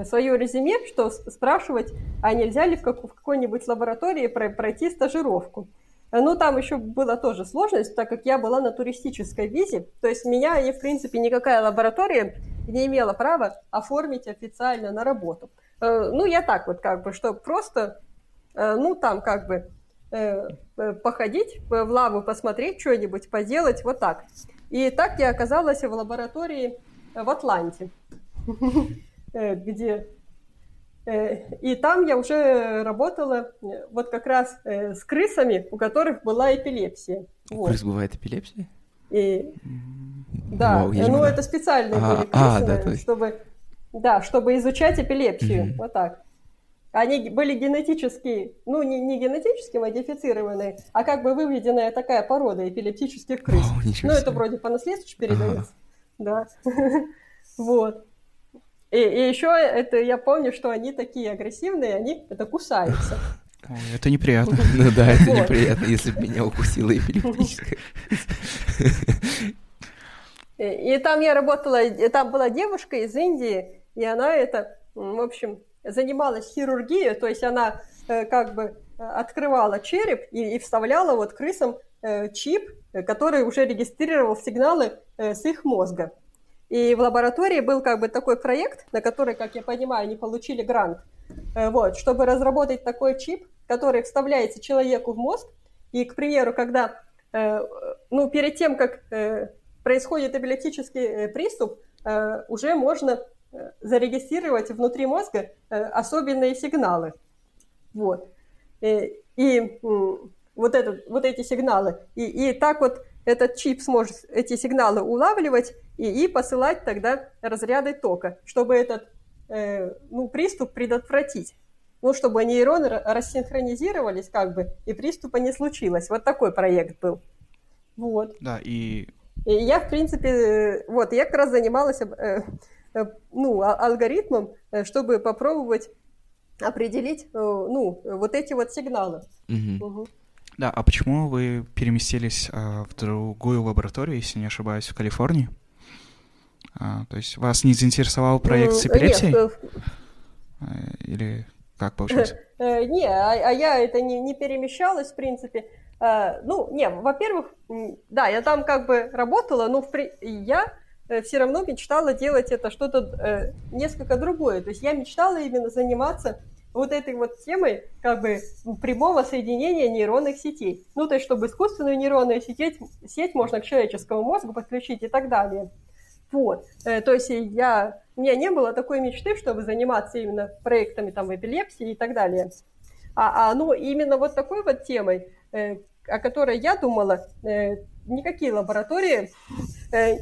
свое резюме, что спрашивать, а нельзя ли в, как, в какой-нибудь лаборатории пройти стажировку. Ну, там еще была тоже сложность, так как я была на туристической визе, то есть меня, и, в принципе, никакая лаборатория не имела права оформить официально на работу. Э, ну, я так вот как бы, что просто, э, ну, там как бы э, походить в лаву, посмотреть что-нибудь, поделать, вот так. И так я оказалась в лаборатории в Атланте, где и там я уже работала вот как раз с крысами, у которых была эпилепсия. У крыс бывает эпилепсия? И да, Вау, ну это специальные а, были а, да, то есть... чтобы, да, чтобы изучать эпилепсию, mm-hmm. вот так. Они были генетически, ну не, не генетически модифицированные, а как бы выведенная такая порода эпилептических крыс. О, ну это вроде по наследству передается, ага. да. вот. И, и еще это я помню, что они такие агрессивные, они это кусаются. Это неприятно. Ну да, это неприятно, если бы меня укусила эпилептическая. И там я работала, там была девушка из Индии, и она это, в общем, занималась хирургией, то есть она э, как бы э, открывала череп и, и вставляла вот крысам э, чип, который уже регистрировал сигналы с их мозга. И в лаборатории был как бы такой проект, на который, как я понимаю, они получили грант, вот, чтобы разработать такой чип, который вставляется человеку в мозг, и, к примеру, когда, ну, перед тем, как происходит эпилептический э, приступ, э, уже можно э, зарегистрировать внутри мозга особенные сигналы. Вот. И, и вот, этот, вот эти сигналы. И, и так вот этот чип сможет эти сигналы улавливать и, и посылать тогда разряды тока, чтобы этот э, ну, приступ предотвратить. Ну, чтобы нейроны рассинхронизировались как бы, и приступа не случилось. Вот такой проект был. Вот. Да, и... И я, в принципе, вот, я как раз занималась э, э, ну, а, алгоритмом, э, чтобы попробовать определить, э, ну, вот эти вот сигналы. Угу. Угу. Да, а почему вы переместились а, в другую лабораторию, если не ошибаюсь, в Калифорнии? А, то есть вас не заинтересовал проект с эпилепсией? Нет. А, или как получилось? Э, не, а, а я это не, перемещалась, в принципе. А, ну, не, во-первых, да, я там как бы работала, но я э, все равно мечтала делать это что-то э, несколько другое. То есть я мечтала именно заниматься вот этой вот темой как бы прямого соединения нейронных сетей. Ну, то есть, чтобы искусственную нейронную сеть, сеть можно к человеческому мозгу подключить и так далее. Вот. Э, то есть я, у меня не было такой мечты, чтобы заниматься именно проектами там эпилепсии и так далее. А, а ну, именно вот такой вот темой, э, о которой я думала, э, никакие лаборатории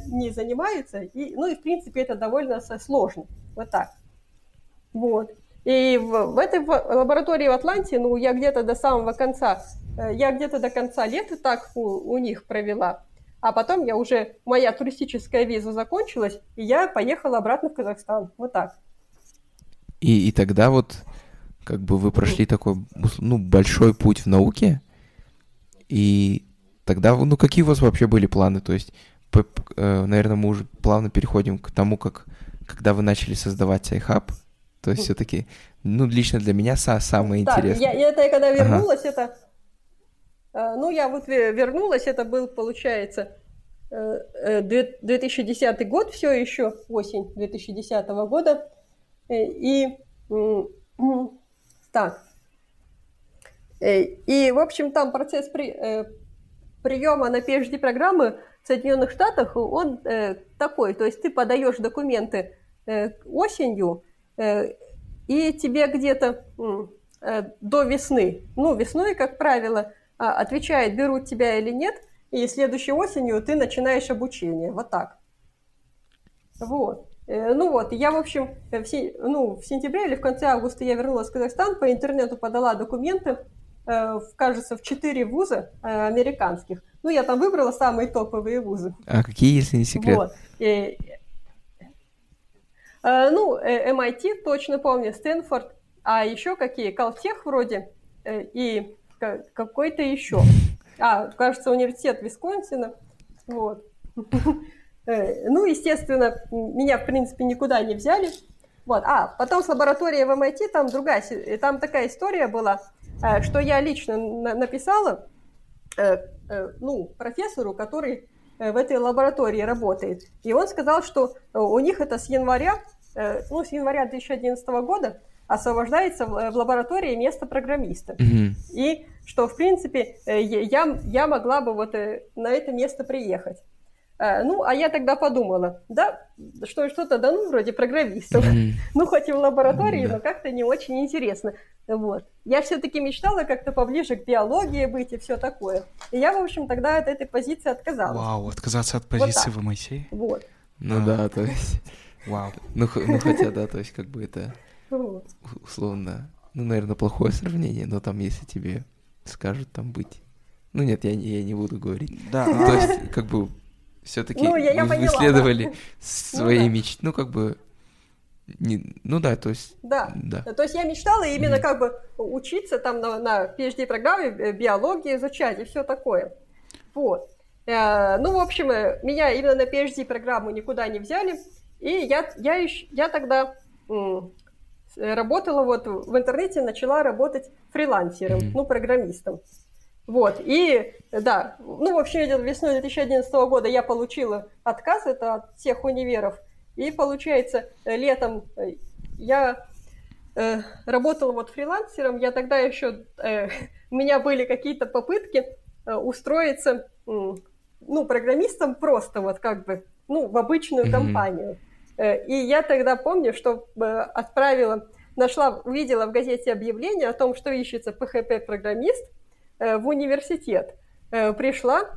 не занимаются. И, ну и, в принципе, это довольно сложно. Вот так. Вот. И в, в этой лаборатории в Атланте, ну, я где-то до самого конца, э, я где-то до конца лета так у, у них провела. А потом я уже, моя туристическая виза закончилась, и я поехала обратно в Казахстан. Вот так. И, и тогда вот как бы вы прошли такой, ну, большой путь в науке, и тогда, ну, какие у вас вообще были планы? То есть, э, наверное, мы уже плавно переходим к тому, как, когда вы начали создавать iHub, то есть все-таки, ну, лично для меня са самое да, интересное. Я, я это, когда вернулась, ага. это... Э, ну, я вот вернулась, это был, получается, 2010 э, э, год все еще, осень 2010 года. И так. И, в общем, там процесс при, приема на PhD программы в Соединенных Штатах, он такой, то есть ты подаешь документы осенью, и тебе где-то э, до весны, ну, весной, как правило, а, отвечает, берут тебя или нет, и следующей осенью ты начинаешь обучение, вот так. Вот. Э, ну вот, я, в общем, в, се... ну, в сентябре или в конце августа я вернулась в Казахстан, по интернету подала документы, в, кажется, в четыре вуза американских. Ну, я там выбрала самые топовые вузы. А какие, если не секрет? Вот. Э, ну, MIT, э, точно помню, Стэнфорд, а еще какие? Калтех вроде э, и какой-то еще. А, кажется, университет Висконсина. Вот. Ну, естественно, меня, в принципе, никуда не взяли. Вот. А, потом с лабораторией в MIT там другая, там такая история была, что я лично написала, ну, профессору, который в этой лаборатории работает. И он сказал, что у них это с января Э, ну, с января 2011 года освобождается в, лаборатории место программиста. Mm-hmm. И что, в принципе, э, я, я могла бы вот э, на это место приехать. Ну, а я тогда подумала, да, что что-то, да ну, вроде программистов. Mm-hmm. Ну, хоть и в лаборатории, mm-hmm. но как-то не очень интересно. Вот. Я все-таки мечтала как-то поближе к биологии быть и все такое. И я, в общем, тогда от этой позиции отказалась. Вау, отказаться от позиции вот в MIT? Вот. Ну да, то есть... Вау. Ну, ну хотя, да, то есть как бы это условно, ну, наверное, плохое сравнение, но там, если тебе скажут там быть... Ну нет, я, я не буду говорить. Да. То есть, как бы, все-таки ну, я, я вы поняла, да. свои ну, да. мечты, ну, как бы, не, ну да, то есть... Да. да, то есть я мечтала именно mm-hmm. как бы учиться там на, на PhD-программе, э, биологии изучать и все такое. Вот. Э, ну, в общем, э, меня именно на PhD-программу никуда не взяли. И я, я, еще, я тогда работала вот в интернете, начала работать фрилансером, mm-hmm. ну, программистом. Вот, и да, ну, в общем, весной 2011 года я получила отказ, это от всех универов, и получается, летом э, я э, работала вот фрилансером, я тогда еще, э, у меня были какие-то попытки э, устроиться, э, ну, программистом просто вот как бы, ну, в обычную mm-hmm. компанию. Э, и я тогда помню, что э, отправила нашла, увидела в газете объявление о том, что ищется PHP-программист в университет. Пришла,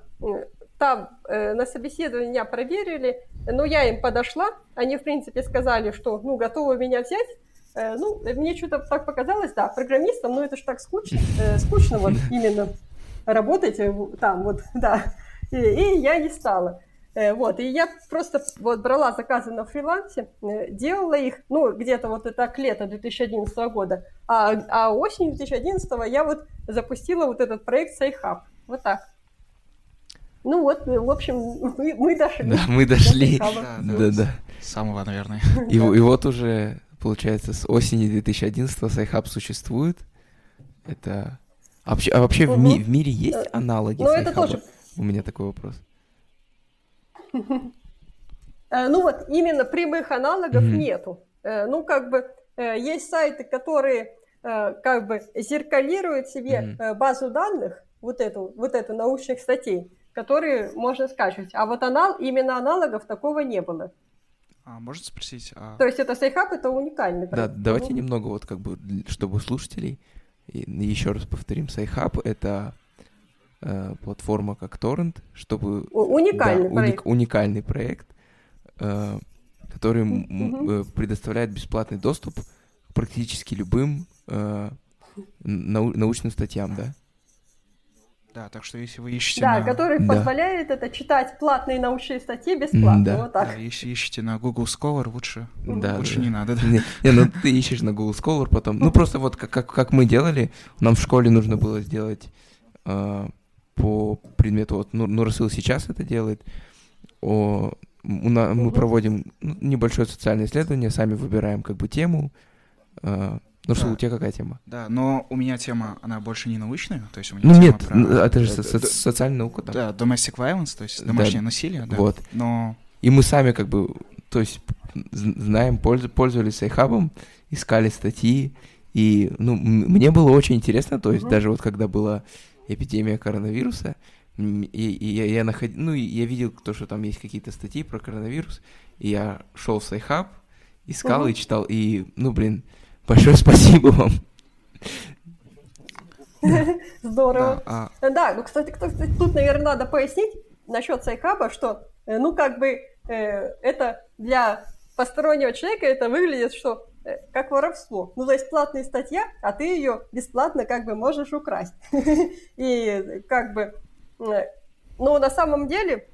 там на собеседование меня проверили, но я им подошла, они, в принципе, сказали, что, ну, готовы меня взять, ну, мне что-то так показалось, да, программистом, но это же так скучно, скучно вот именно работать там, вот, да, и я не стала. Э, вот, и я просто вот брала заказы на фрилансе, э, делала их, ну, где-то вот это к лету 2011 года, а, а осенью 2011 я вот запустила вот этот проект Sci-Hub. Вот так. Ну вот, в общем, мы, мы дошли. Да, мы дошли. Да, да, да. Самого, наверное. И, и вот уже, получается, с осени 2011 Sci-Hub существует. Это... А вообще, а вообще угу. в, ми- в мире есть э, аналоги Ну, это тоже... У меня такой вопрос. Э, ну вот, именно прямых аналогов mm-hmm. нету. Э, ну, как бы, э, есть сайты, которые как бы зеркалируют себе mm-hmm. базу данных, вот эту, вот эту научных статей, которые можно скачивать. А вот анал, именно аналогов такого не было. А можно спросить? А... То есть это Sci-Hub, это уникальный проект. Да, давайте ну. немного вот как бы, чтобы слушателей, еще раз повторим, Sci-Hub — это э, платформа как Торрент, чтобы... Уникальный да, проект. Уник, уникальный проект, э, который mm-hmm. предоставляет бесплатный доступ к практически любым э, нау- научным статьям, да? Да, так что если вы ищете Да, на... который да. позволяет это читать платные научные статьи бесплатно, да. вот так. Да, если ищете на Google Scholar, лучше, да, лучше да. не надо. Да. Не, не, ну ты ищешь на Google Scholar потом. Ну просто вот как, как, как мы делали, нам в школе нужно было сделать э, по предмету, вот Нурасыл сейчас это делает, о, на, мы проводим ну, небольшое социальное исследование, сами выбираем как бы тему. Э, Нурсул, да. у тебя какая тема? Да, но у меня тема, она больше не научная, то есть у меня Ну тема нет, про... это же со- со- социальная наука. Да. да, domestic violence, то есть домашнее да. насилие, да. Вот. Но... И мы сами как бы, то есть знаем, пользовались Sci-Hub ом, искали статьи, и, ну, мне было очень интересно, то есть mm-hmm. даже вот когда была эпидемия коронавируса, и, и я, я находил, ну, я видел то, что там есть какие-то статьи про коронавирус, и я шел в Sci-Hub, искал и читал, и, ну, блин, большое спасибо вам. Здорово. Да, а... да, ну, кстати, тут, наверное, надо пояснить насчет Sci-Hub а, что, э, ну, как бы, э, это для постороннего человека это выглядит, что как воровство. Ну, то есть платная статья, а ты ее бесплатно как бы можешь украсть. И как бы, э, ну, на самом деле,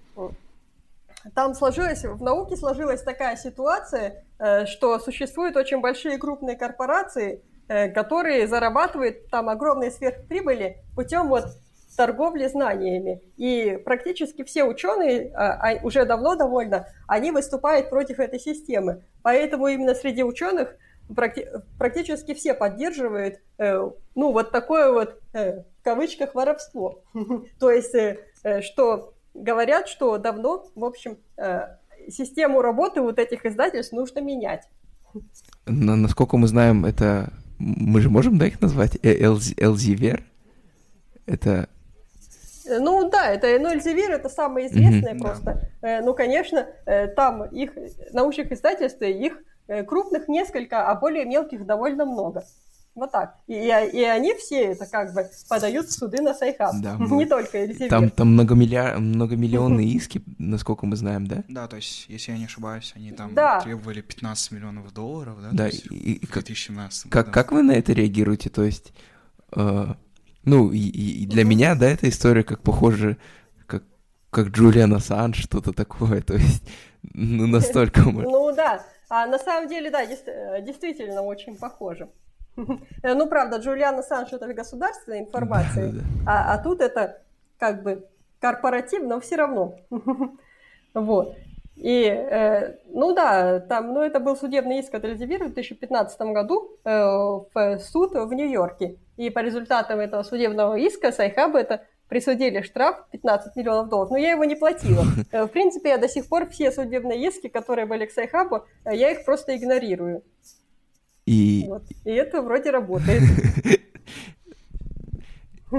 там сложилась, в науке сложилась такая ситуация, э, что существуют очень большие крупные корпорации, которые зарабатывают там огромные сверхприбыли путем вот торговли знаниями. И практически все ученые, а, а, уже давно довольно, они выступают против этой системы. Поэтому именно среди ученых практи практически все поддерживают, э, ну, вот такое вот, э, в кавычках, воровство. То есть, э, что говорят, что давно, в общем, систему работы вот этих издательств нужно менять. Насколько мы знаем, это... Мы же можем, да, их назвать? Элзивер? Это ну да, это ну, Эльзевир это самое известное mm-hmm, просто. Да. Ну, конечно, э, там их научных издательств, их э, крупных несколько, а более мелких довольно много. Вот так. И, и они все это как бы подают в суды на Sci-Hub. Да, Не только Эльзевир. Там, там многомилля... многомиллионные иски, насколько мы знаем, да? Да, то есть, если я не ошибаюсь, они там да. требовали 15 миллионов долларов, да? Да, и, и, в 2017 как, как вы на это реагируете? То есть... Э ну, и, и для меня, да, эта история как похожа, как, как Джулиан Ассанж, что-то такое, то есть, ну, настолько... Ну, да, а на самом деле, да, действительно очень похоже. Ну, правда, Джулиан Ассанж — это государственная информация, а, а тут это как бы корпоративно, но все равно. Вот. И, э, ну да, там, ну это был судебный иск от Эльзевира в 2015 году э, в суд в Нью-Йорке. И по результатам этого судебного иска Sci-Hub у это присудили штраф 15 миллионов долларов. Но я его не платила. В принципе, я до сих пор все судебные иски, которые были к Sci-Hub у, э, я их просто игнорирую. И, вот. И это вроде работает.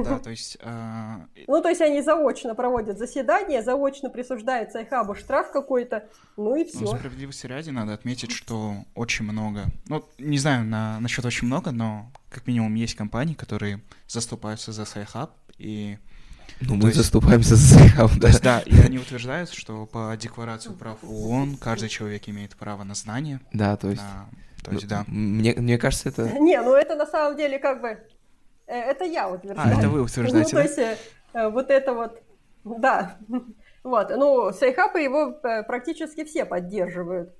Да, то есть... Э... Ну, то есть они заочно проводят заседание, заочно присуждают Sci-Hub у штраф какой-то, ну и все. Ну, справедливости ради надо отметить, что очень много, ну, не знаю на, насчет очень много, но как минимум есть компании, которые заступаются за Sci-Hub, и ну, мы есть, заступаемся за Sci-Hub, да. То есть, да, и они утверждают, что по Декларации прав ООН каждый человек имеет право на знание. Да, то есть... На... То есть, да. Мне, мне кажется, это... Не, ну это на самом деле как бы... Э, это я утверждаю. А, это вы утверждаете, Ну, то есть э, вот это вот... Да. Вот, ну, Sci-Hub его э, практически все поддерживают.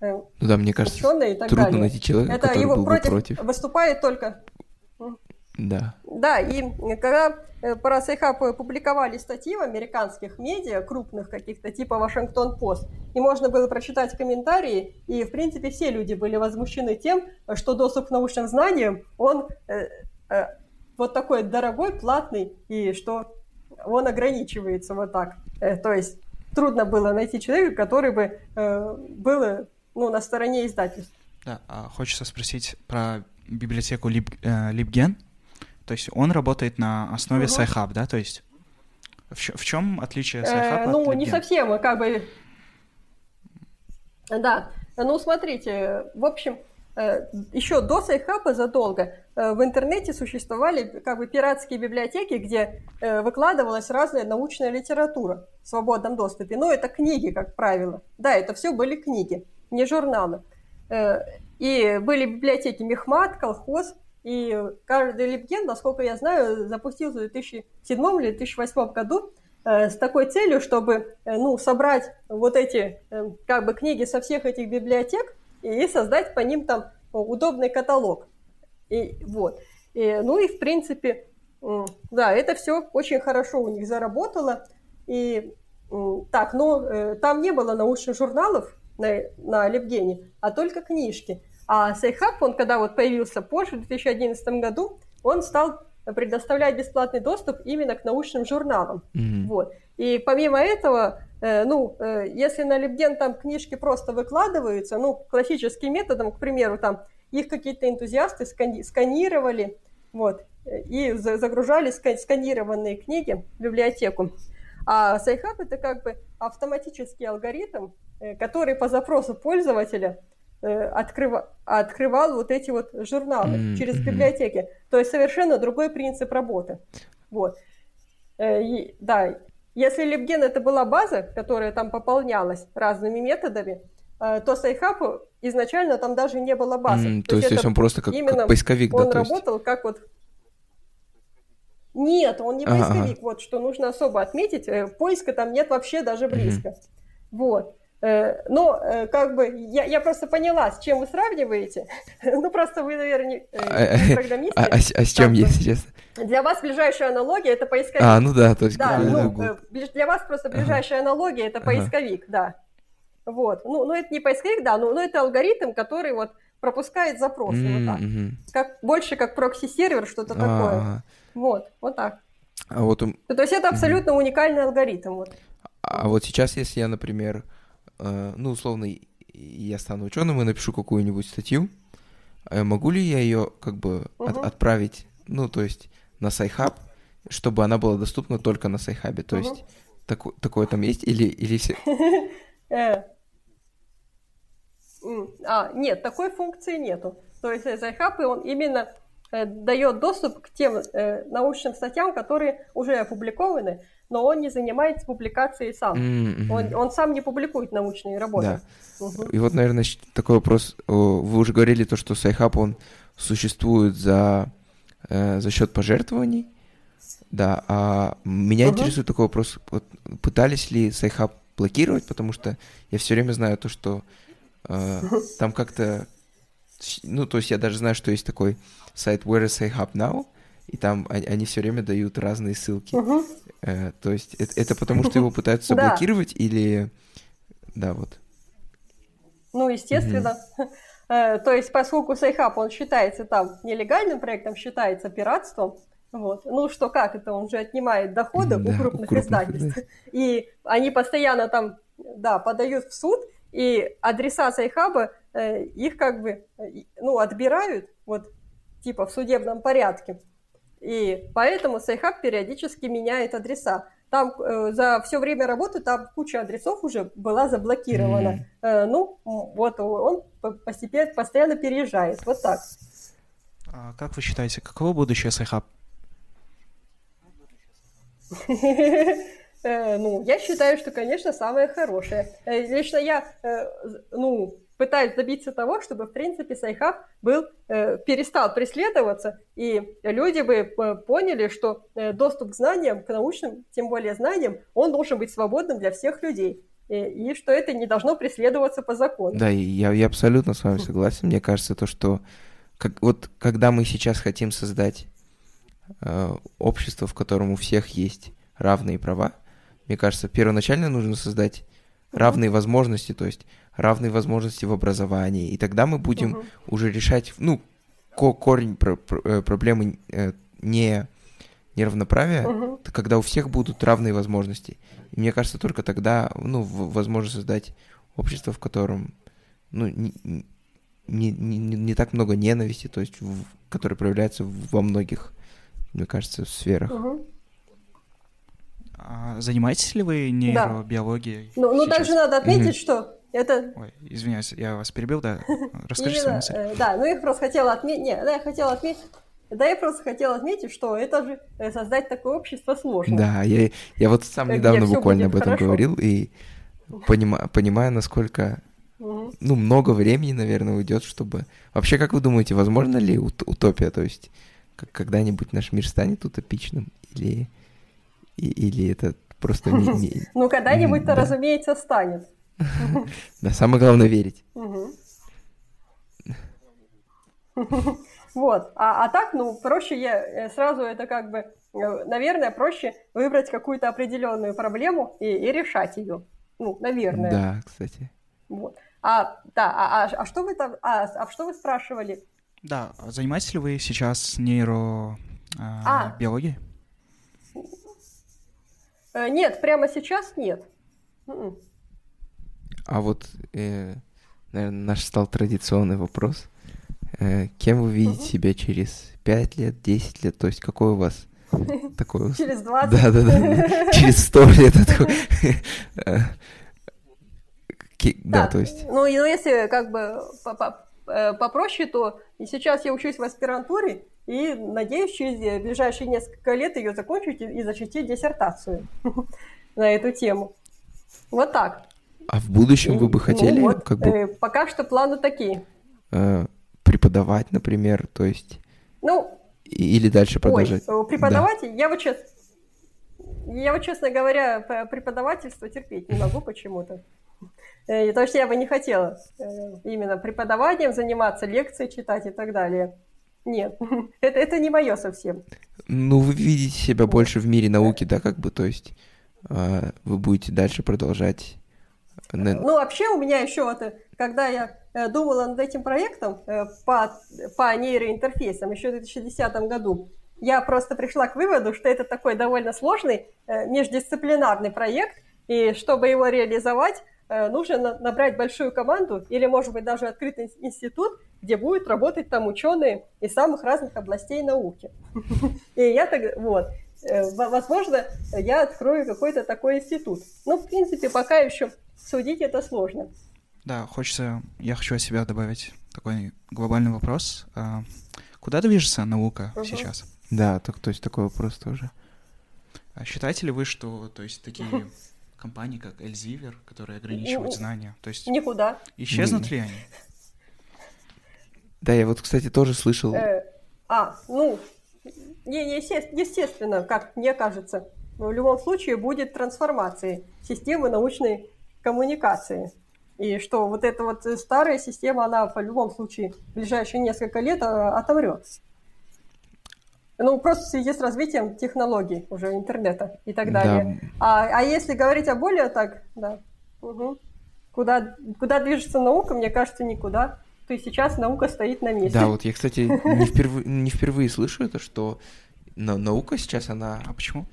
Ну да, мне кажется, трудно далее. найти человека, это который его был против, бы против. Выступает только да. Да, и когда про Sci-Hub публиковали статьи в американских медиа, крупных каких-то, типа Washington Post, и можно было прочитать комментарии, и, в принципе, все люди были возмущены тем, что доступ к научным знаниям, он вот такой дорогой, платный, и что он ограничивается вот так. Э, то есть трудно было найти человека, который бы э, был ну, на стороне издательств. Да, а хочется спросить про библиотеку э, LibGen. То есть он работает на основе угу. Sci-Hub, да? То есть в, в чем отличие Sci-Hub э, Ну, не совсем, как бы... Да, ну, смотрите, в общем, э, еще до Sci-Hub а задолго э, в интернете существовали как бы пиратские библиотеки, где э, выкладывалась разная научная литература в свободном доступе. Но это книги, как правило. Да, это все были книги, не журналы. И были библиотеки Мехмат, Колхоз, и каждый LibGen, насколько я знаю, запустился в 2007 или 2008 году э, с такой целью, чтобы э, ну, собрать вот эти э, как бы книги со всех этих библиотек и создать по ним там удобный каталог. И, вот. И, ну и в принципе, да, это все очень хорошо у них заработало. И так, но там не было научных журналов на, на LibGen е, а только книжки. А Sci-Hub, он когда вот появился позже, в 2011 году, он стал предоставлять бесплатный доступ именно к научным журналам. Mm-hmm. Вот. И помимо этого, э, ну, э, если на LibGen там книжки просто выкладываются, ну, классическим методом, к примеру, там их какие-то энтузиасты скани- сканировали, вот, и загружали сканированные книги в библиотеку. А Sci-Hub это как бы автоматический алгоритм, э, который по запросу пользователя Э, открыва, открывал вот эти вот журналы mm-hmm. через библиотеки. То есть совершенно другой принцип работы. Вот. Э, и, да, если LibGen это была база, которая там пополнялась разными методами, то Сайхапу изначально там даже не было базы. Mm, то, то есть, есть он просто как, как поисковик, он да? Он работал есть... как вот... Нет, он не поисковик, ага. вот что нужно особо отметить. Поиска там нет вообще даже близко. Mm-hmm. Вот. Э, но, э, как бы, я, я просто поняла, с чем вы сравниваете. ну, просто вы, наверное, э, а, не программисты. А, а, а с чем, если честно? Для вас ближайшая аналогия — это поисковик. А, ну да, то есть... Да, ну, для вас просто ближайшая аналогия — это поисковик, да. Вот. Ну, ну, это не поисковик, да, но, но это алгоритм, который вот пропускает запросы mm-hmm. вот так. Как, больше как прокси-сервер, что-то А-а-а. такое. Вот, вот так. А вот... То есть это абсолютно mm-hmm. уникальный алгоритм. Вот. А вот сейчас, если я, например, Э, ну, условно, я стану ученым и напишу какую-нибудь статью, э, могу ли я ее как бы угу. от, отправить, ну, то есть на Sci-Hub, чтобы она была доступна только на Sci-Hub е, то угу. есть тако, такое там есть или, или все... Э. А, нет, такой функции нету. То есть Sci-Hub, он именно дает доступ к тем научным статьям, которые уже опубликованы, но он не занимается публикацией сам. Mm-hmm. Он, он сам не публикует научные работы. Да. Угу. И вот, наверное, такой вопрос. Вы уже говорили то, что Sci-Hub, он существует за, э, за счет пожертвований. Да, а меня угу. интересует такой вопрос. Вот, пытались ли Sci-Hub блокировать, потому что я все время знаю то, что э, там как-то... Ну, то есть я даже знаю, что есть такой сайт Where is Sci-Hub Now, и там они, все время дают разные ссылки. Угу. Э, то есть это, это потому, что его пытаются блокировать или... Да, вот. Ну, естественно. Э, то есть, поскольку Sci-Hub, он считается там нелегальным проектом, считается пиратством, вот. Ну что, как это? Он же отнимает доходы да, у крупных, издательств. Да. И они постоянно там, да, подают в суд, и адреса Sci-Hub а э, их как бы, э, ну, отбирают, вот, типа в судебном порядке. И поэтому Sci-Hub периодически меняет адреса. Там э, за все время работы там куча адресов уже была заблокирована. М. Э, ну, вот он постепенно, постоянно переезжает. Вот так. А как вы считаете, каково будущее Sci-Hub? Э, ну, я считаю, что, конечно, самое хорошее. Э, лично я, э, ну, пытаюсь добиться того, чтобы, в принципе, Сайхаб был, перестал преследоваться, и люди бы поняли, что доступ к знаниям, к научным, тем более знаниям, он должен быть свободным для всех людей. И, и что это не должно преследоваться по закону. Да, я, я абсолютно с вами согласен. Мне кажется, то, что как, вот когда мы сейчас хотим создать э, общество, в котором у всех есть равные права, мне кажется, первоначально нужно создать равные возможности, то есть равные возможности в образовании, и тогда мы будем uh-huh. уже решать, ну, ко- корень про- про- э, проблемы э, не неравноправия, это когда у всех будут равные возможности. И мне кажется, только тогда, ну, возможно создать общество, в котором, ну, не, не, не, не так много ненависти, то есть, в, которое проявляется во многих, мне кажется, сферах. Uh-huh. А занимаетесь ли вы нейробиологией? Да. Ну, ну также надо отметить, mm-hmm. что это... Ой, извиняюсь, я вас перебил, да? Расскажите свою мысль. Э, да, ну я просто хотела отметить... Нет, да, я хотела отметить... Да, я просто хотела отметить, что это же э, создать такое общество сложно. Да, я, я вот сам недавно буквально об этом хорошо. говорил и понима, понимаю, насколько угу. ну, много времени, наверное, уйдет, чтобы... Вообще, как вы думаете, возможно ли утопия? То есть, когда-нибудь наш мир станет утопичным? Или и, или это просто не... не... Ну, когда-нибудь-то, да. разумеется, станет. Да, самое главное верить. Вот. А, а так, ну, проще я э, сразу это как бы, э, наверное, проще выбрать какую-то определенную проблему и, и решать ее. Ну, наверное. Да, кстати. Вот. А, да, а, а, а что вы там, а, а что вы спрашивали? Да, занимаетесь ли вы сейчас нейробиологией? А, а. Э, нет, прямо сейчас нет. М-м. А вот, э, наверное, наш стал традиционный вопрос. Э, кем вы видите угу. себя через 5 лет, 10 лет? То есть какой у вас такой... Через 20? Да, да, да. Через 100 лет. Э, да, то есть... Ну, если как бы э, попроще, то сейчас я учусь в аспирантуре, и надеюсь, через ближайшие несколько лет ее закончить и защитить диссертацию на эту тему. Вот так. А в будущем вы бы ну хотели? Ну, вот, как бы, э, пока что планы такие. Э, преподавать, например, то есть... Ну... Или дальше продолжать? Ой, преподавать, да. я вот сейчас... Я вот, честно говоря, преподавательство терпеть не могу почему-то. Э, то есть я бы не хотела э, именно преподаванием заниматься, лекции читать и так далее. Нет, это, это не мое совсем. Ну, вы видите себя больше в мире науки, да, как бы, то есть э, вы будете дальше продолжать. Ну, вообще у меня еще вот, когда я э, думала над этим проектом э, по, по нейроинтерфейсам еще в 2010 году, я просто пришла к выводу, что это такой довольно сложный э, междисциплинарный проект, и чтобы его реализовать, Э, нужно набрать большую команду или, может быть, даже открытый институт, где будут работать там ученые из самых разных областей науки. И я так, вот, э, возможно, я открою какой-то такой институт. Но, в принципе, пока еще судить это сложно. Да, хочется, я хочу от себя добавить такой глобальный вопрос. А, куда движется наука угу. сейчас? Да, так, то есть такой вопрос тоже. А считаете ли вы, что, то есть, такие компании, как Elsevier, которые ограничивают ну, знания. То есть никуда. Исчезнут ли они? Да, я вот, кстати, тоже слышал. Э, а, ну, естественно, как мне кажется, в любом случае будет трансформация системы научной коммуникации. И что вот эта вот старая система, она в любом случае в ближайшие несколько лет а, отомрет. Ну, просто в связи с развитием технологий уже интернета и так далее. Да. А, а если говорить о более так, да, угу. куда, куда движется наука, мне кажется, никуда. То есть сейчас наука стоит на месте. Да, вот я, кстати, не впервые, не впервые слышу это, что наука сейчас, она... А почему?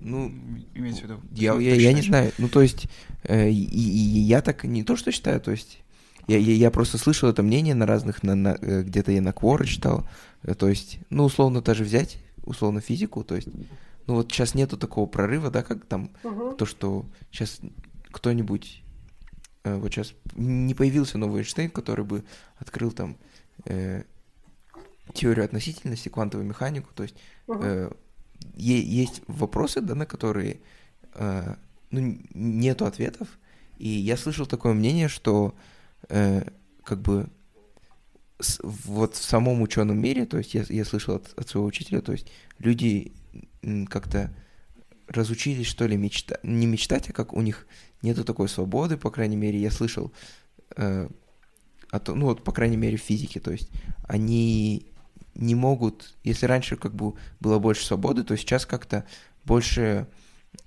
Ну, имеется в виду. Я, я, я не знаю. Ну, то есть, э, и, и я так не то, что считаю, то есть, я, я, я просто слышал это мнение на разных, на, на, э, где-то я на Quora читал, Э, то есть, ну, условно даже взять условно физику, то есть, ну вот сейчас нету такого прорыва, да, как там угу. то, что сейчас кто-нибудь э, вот сейчас не появился новый Эйнштейн, который бы открыл там э, теорию относительности, квантовую механику, то есть угу. э, есть вопросы, да, на которые э, ну, нету ответов, и я слышал такое мнение, что э, как бы с, вот в самом ученом мире, то есть я, я слышал от, от своего учителя, то есть люди как-то разучились, что ли, мечта... не мечтать, а как у них нету такой свободы, по крайней мере, я слышал, э, то, ну вот, по крайней мере, в физике, то есть они не могут, если раньше как бы было больше свободы, то сейчас как-то больше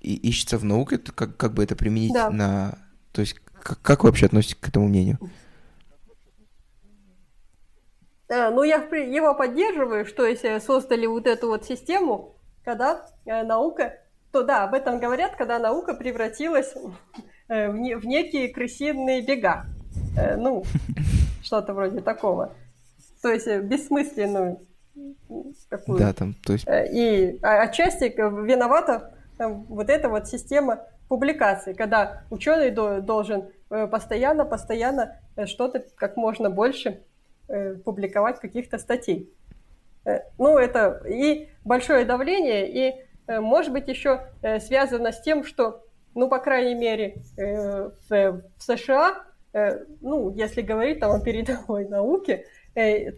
и ищется в науке, как, как бы это применить да. на... То есть как, как вы вообще относитесь к этому мнению? А, ну, я его поддерживаю, что если создали вот эту вот систему, когда э, наука, то да, об этом говорят, когда наука превратилась э, в, не, в некие крысиные бега. Э, ну, что-то вроде такого. То есть э, бессмысленную такую. Да, там, то есть... Э, и отчасти виновата там, вот эта вот система публикаций, когда ученый должен э, постоянно, постоянно что-то как можно больше публиковать каких-то статей. Ну, это и большое давление, и, может быть, еще связано с тем, что, ну, по крайней мере, в США, ну, если говорить там о передовой науке,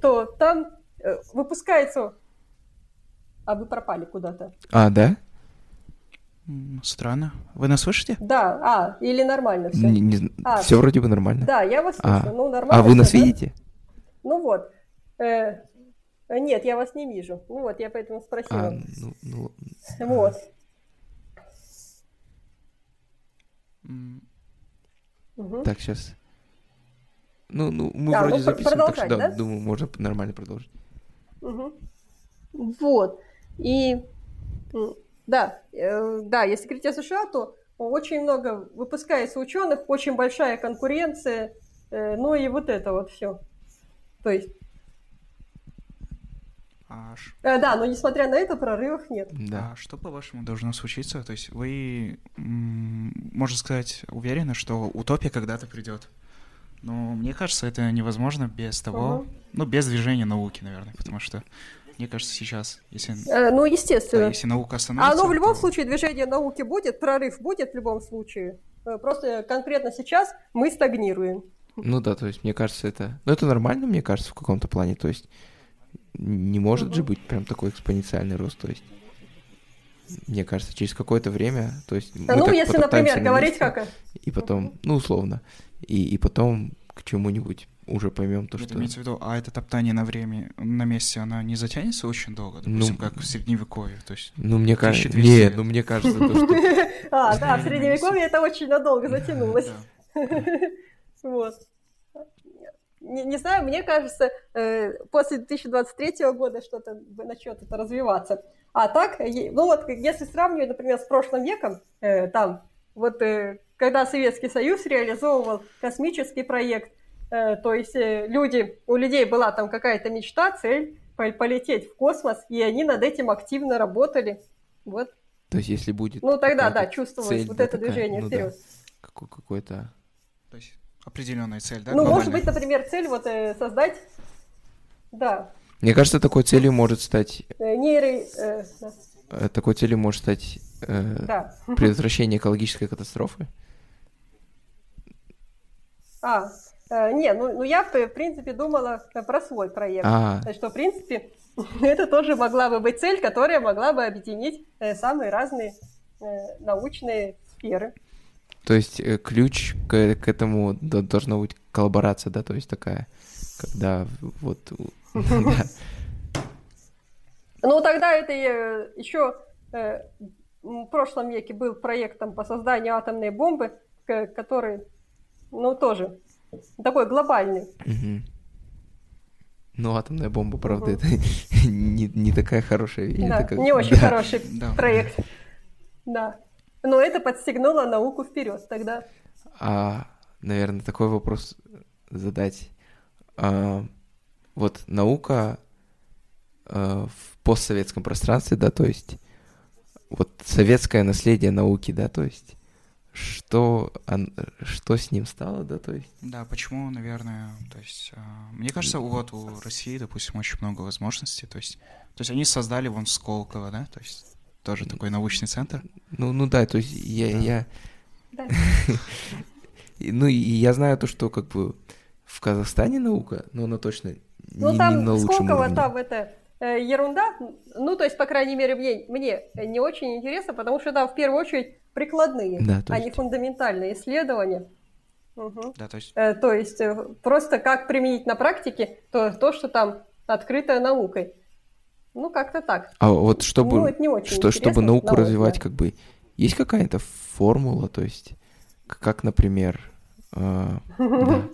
то там Э, выпускается... А вы пропали куда-то. А, да? Странно. Вы нас слышите? Да, а, или нормально все? Не, не, а, все вроде бы нормально. Да, я вас а. слышу, а. ну нормально. А вы нас да? видите? Ну вот. Э, нет, я вас не вижу. Ну вот, я поэтому спросила. А, ну, ну... Вот. Угу. Так, сейчас. Ну, ну мы а, вроде ну, записываем, так что да, да, думаю, можно нормально продолжить. Угу. Вот. И да, э, да, если говорить о США, то очень много выпускается ученых, очень большая конкуренция, э, ну и вот это вот все. То есть Аж. А, да, но несмотря на это, прорывов нет. Да. А что, по-вашему, должно случиться? То есть вы, можно сказать, уверены, что утопия когда-то придет? Но мне кажется, это невозможно без того, угу. ну, без движения науки, наверное, потому что мне кажется, сейчас, если... Э, ну, естественно. Да, если наука остановится... А, ну, в любом то... случае, движение науки будет, прорыв будет в любом случае. Э, просто конкретно сейчас мы стагнируем. Ну да, то есть, мне кажется, это... Ну, это нормально, мне кажется, в каком-то плане. То есть, не может угу. же быть прям такой экспоненциальный рост. То есть, мне кажется, через какое-то время... То есть, ну, если, например, говорить как... И потом, ну, условно и, и потом к чему-нибудь уже поймем то, это что... Имеется в виду, а это топтание на время, на месте, она не затянется очень долго, допустим, ну, как в Средневековье, то есть... Ну, мне кажется... Не, ну, мне кажется, то, что... А, да, в Средневековье это очень надолго затянулось. Вот. Не, не знаю, мне кажется, э, после 2023 года что-то начнет это развиваться. А так, ну вот, если сравнивать, например, с прошлым веком, э, там, вот э, когда Советский Союз реализовывал космический проект, э, то есть э, люди, у людей была там какая-то мечта, цель полететь в космос, и они над этим активно работали. Вот. То есть если будет... Ну тогда, да, чувствовалось цель, вот это такая, движение ну, вперед. Да. Какой, какой-то... То есть определенная цель, да? Ну, глобальная? может быть, например, цель вот э, создать... Да. Мне кажется, такой целью может стать... Э, нейро... Э, такой целью может стать э, да. предотвращение экологической катастрофы. А, э, не, ну, ну я, в принципе, думала про свой проект. А. Что, в принципе, это тоже могла бы быть цель, которая могла бы объединить э, самые разные э, научные сферы. То есть э, ключ к, к этому должна быть коллаборация, да, то есть такая, когда вот... Ну, тогда это э, еще э, в прошлом веке был проектом по созданию атомной бомбы, который ну, тоже такой глобальный. Угу. Ну, атомная бомба, правда, угу. это не, не такая хорошая вещь. Да, как... не очень да. хороший да. проект. Да. Но это подстегнуло науку вперед тогда. А, наверное, такой вопрос задать. А, вот наука э, в постсоветском пространстве, да, то есть вот советское наследие науки, да, то есть что, что с ним стало, да, то есть? Да, почему, наверное, то есть, э, мне кажется, вот у России, допустим, очень много возможностей, то есть, то есть они создали вон Сколково, да, то есть тоже такой научный центр. Ну, ну да, то есть я, да. я... Да. ну и я знаю то, что как бы в Казахстане наука, но она точно ну, не, там не на лучшем Сколково, уровне. там это ерунда, ну то есть, по крайней мере, мне, мне не очень интересно, потому что там в первую очередь прикладные, да, а есть... не фундаментальные исследования. Угу. Да, то есть... Э, то есть э, просто как применить на практике то, то, что там открытое наукой. Ну, как-то так. А вот чтобы, ну, это не очень что, чтобы науку развивать, как бы, есть какая-то формула, то есть, как, например, э, да,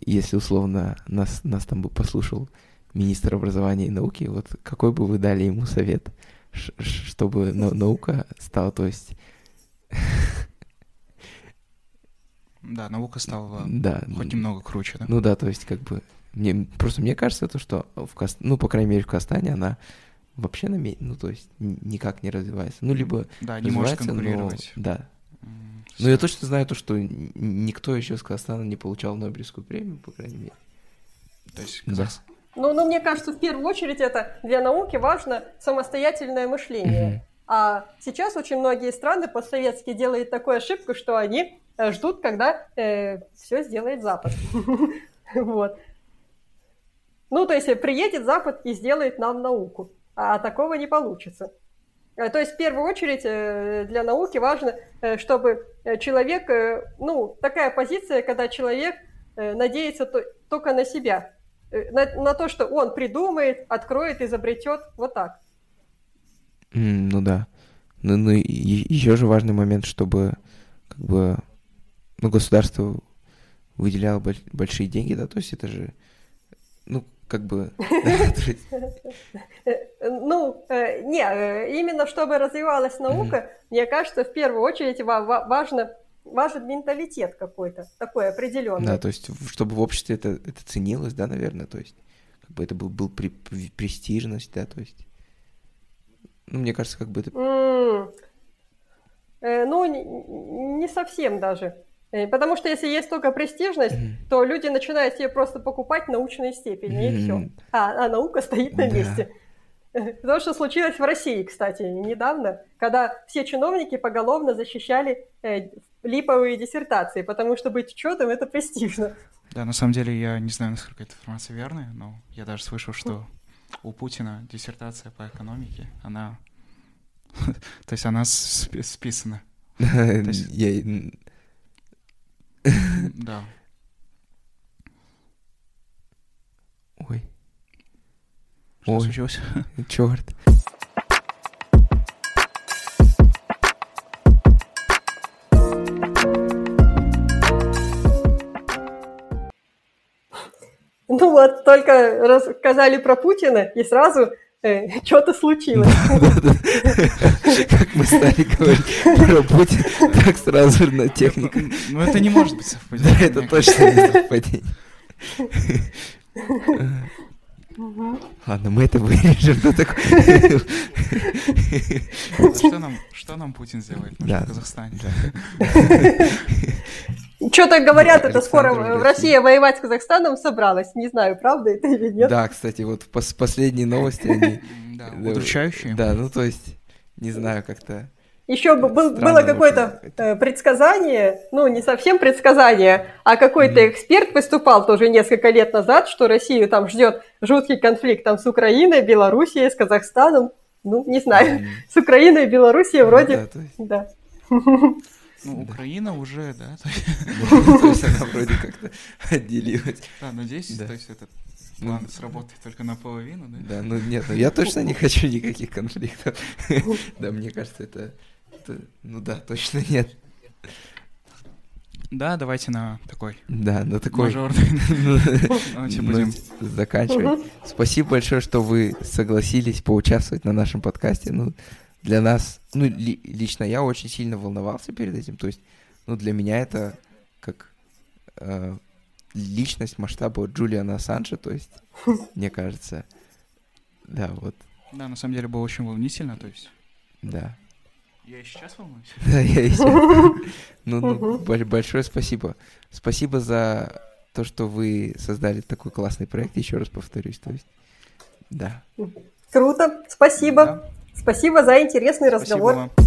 если условно нас, нас там бы послушал министр образования и науки, вот какой бы вы дали ему совет, чтобы наука стала, то есть... Да, наука стала да, хоть немного круче, да? Ну да, то есть как бы... Мне, просто мне кажется, то, что, в Каст... ну, по крайней мере, в Казахстане она вообще на ну, то есть никак не развивается. Ну, либо да, не может конкурировать. Но, да. Но я точно знаю то, что никто еще из Казахстана не получал Нобелевскую премию, по крайней мере. То есть Казах... да. Ну, ну, мне кажется, в первую очередь это для науки важно самостоятельное мышление. Mm-hmm. А сейчас очень многие страны постсоветские делают такую ошибку, что они э, ждут, когда э, все сделает Запад. Вот. Ну, то есть приедет Запад и сделает нам науку. А такого не получится. Э, то есть в первую очередь э, для науки важно, чтобы человек, ну, такая позиция, когда человек надеется только на себя, на, на то, что он придумает, откроет, изобретет, вот так. Mm, ну да. Ну, ну и еще же важный момент, чтобы как бы ну, государство выделяло большие деньги, да, то есть это же, ну, как бы... Ну, э, не, э, именно чтобы развивалась наука, мне кажется, в первую очередь важно важен менталитет какой-то, такой определенный. Да, то есть, чтобы в обществе это, это ценилось, да, наверное, то есть, как бы это был, был при, престижность, да, то есть, ну, мне кажется, как бы это... Mm. Э, ну, не, не совсем даже. Э, потому что если есть только престижность, mm-hmm. то люди начинают себе просто покупать научные степени, mm-hmm. и все. А, а наука стоит на месте. То, что случилось в России, кстати, недавно, когда все чиновники поголовно защищали э, липовые диссертации, потому что быть учетом это престижно. Да, на самом деле я не знаю, насколько эта информация верная, но я даже слышал, что у Путина диссертация по экономике, она... То есть она списана. Да. Ой. Что Ой. случилось? Черт. Ну вот, только рассказали про Путина, и сразу э, что-то случилось. Как мы стали говорить про Путина, так сразу на технику. Ну это не может быть совпадение. Да, это точно не совпадение. Ладно, мы это вырежем. Что нам, что нам Путин сделает в Казахстане? Что-то говорят, это скоро Россия воевать с Казахстаном собралась. Не знаю, правда это или нет. Да, кстати, вот последние новости, они... Да, удручающие. Да, ну то есть, не знаю, как-то... Еще был, было какое-то э, предсказание, ну не совсем предсказание, а какой-то mm. эксперт выступал тоже несколько лет назад, что Россию там ждет жуткий конфликт там с Украиной, Белоруссией, с Казахстаном. Ну, не знаю, mm. с Украиной и Белоруссией вроде... Ну, да. Ну, Украина уже, да? То есть она вроде как-то отделилась. Да, надеюсь, то есть этот план ну, сработает только наполовину, да? Да, ну нет, ну я точно не хочу никаких конфликтов. Да, мне кажется, это... Ну да, точно нет. Да, давайте на такой. Да, на такой. Мажорный. будем заканчивать. Спасибо большое, что вы согласились поучаствовать на нашем подкасте. Ну, для нас, ну, ли, лично я очень сильно волновался перед этим. То есть, ну, для меня это как э, личность масштаба Джулиана Ассанжа, то есть, мне кажется, Да, вот. Да, на самом деле было очень волнительно, то есть. Да. Я и сейчас волнуюсь. Да, я и сейчас. Ну, ну большое спасибо. Спасибо за то, что вы создали такой классный проект, еще раз повторюсь. То есть, да. Круто, спасибо. Да. Спасибо за интересный разговор. Спасибо вам.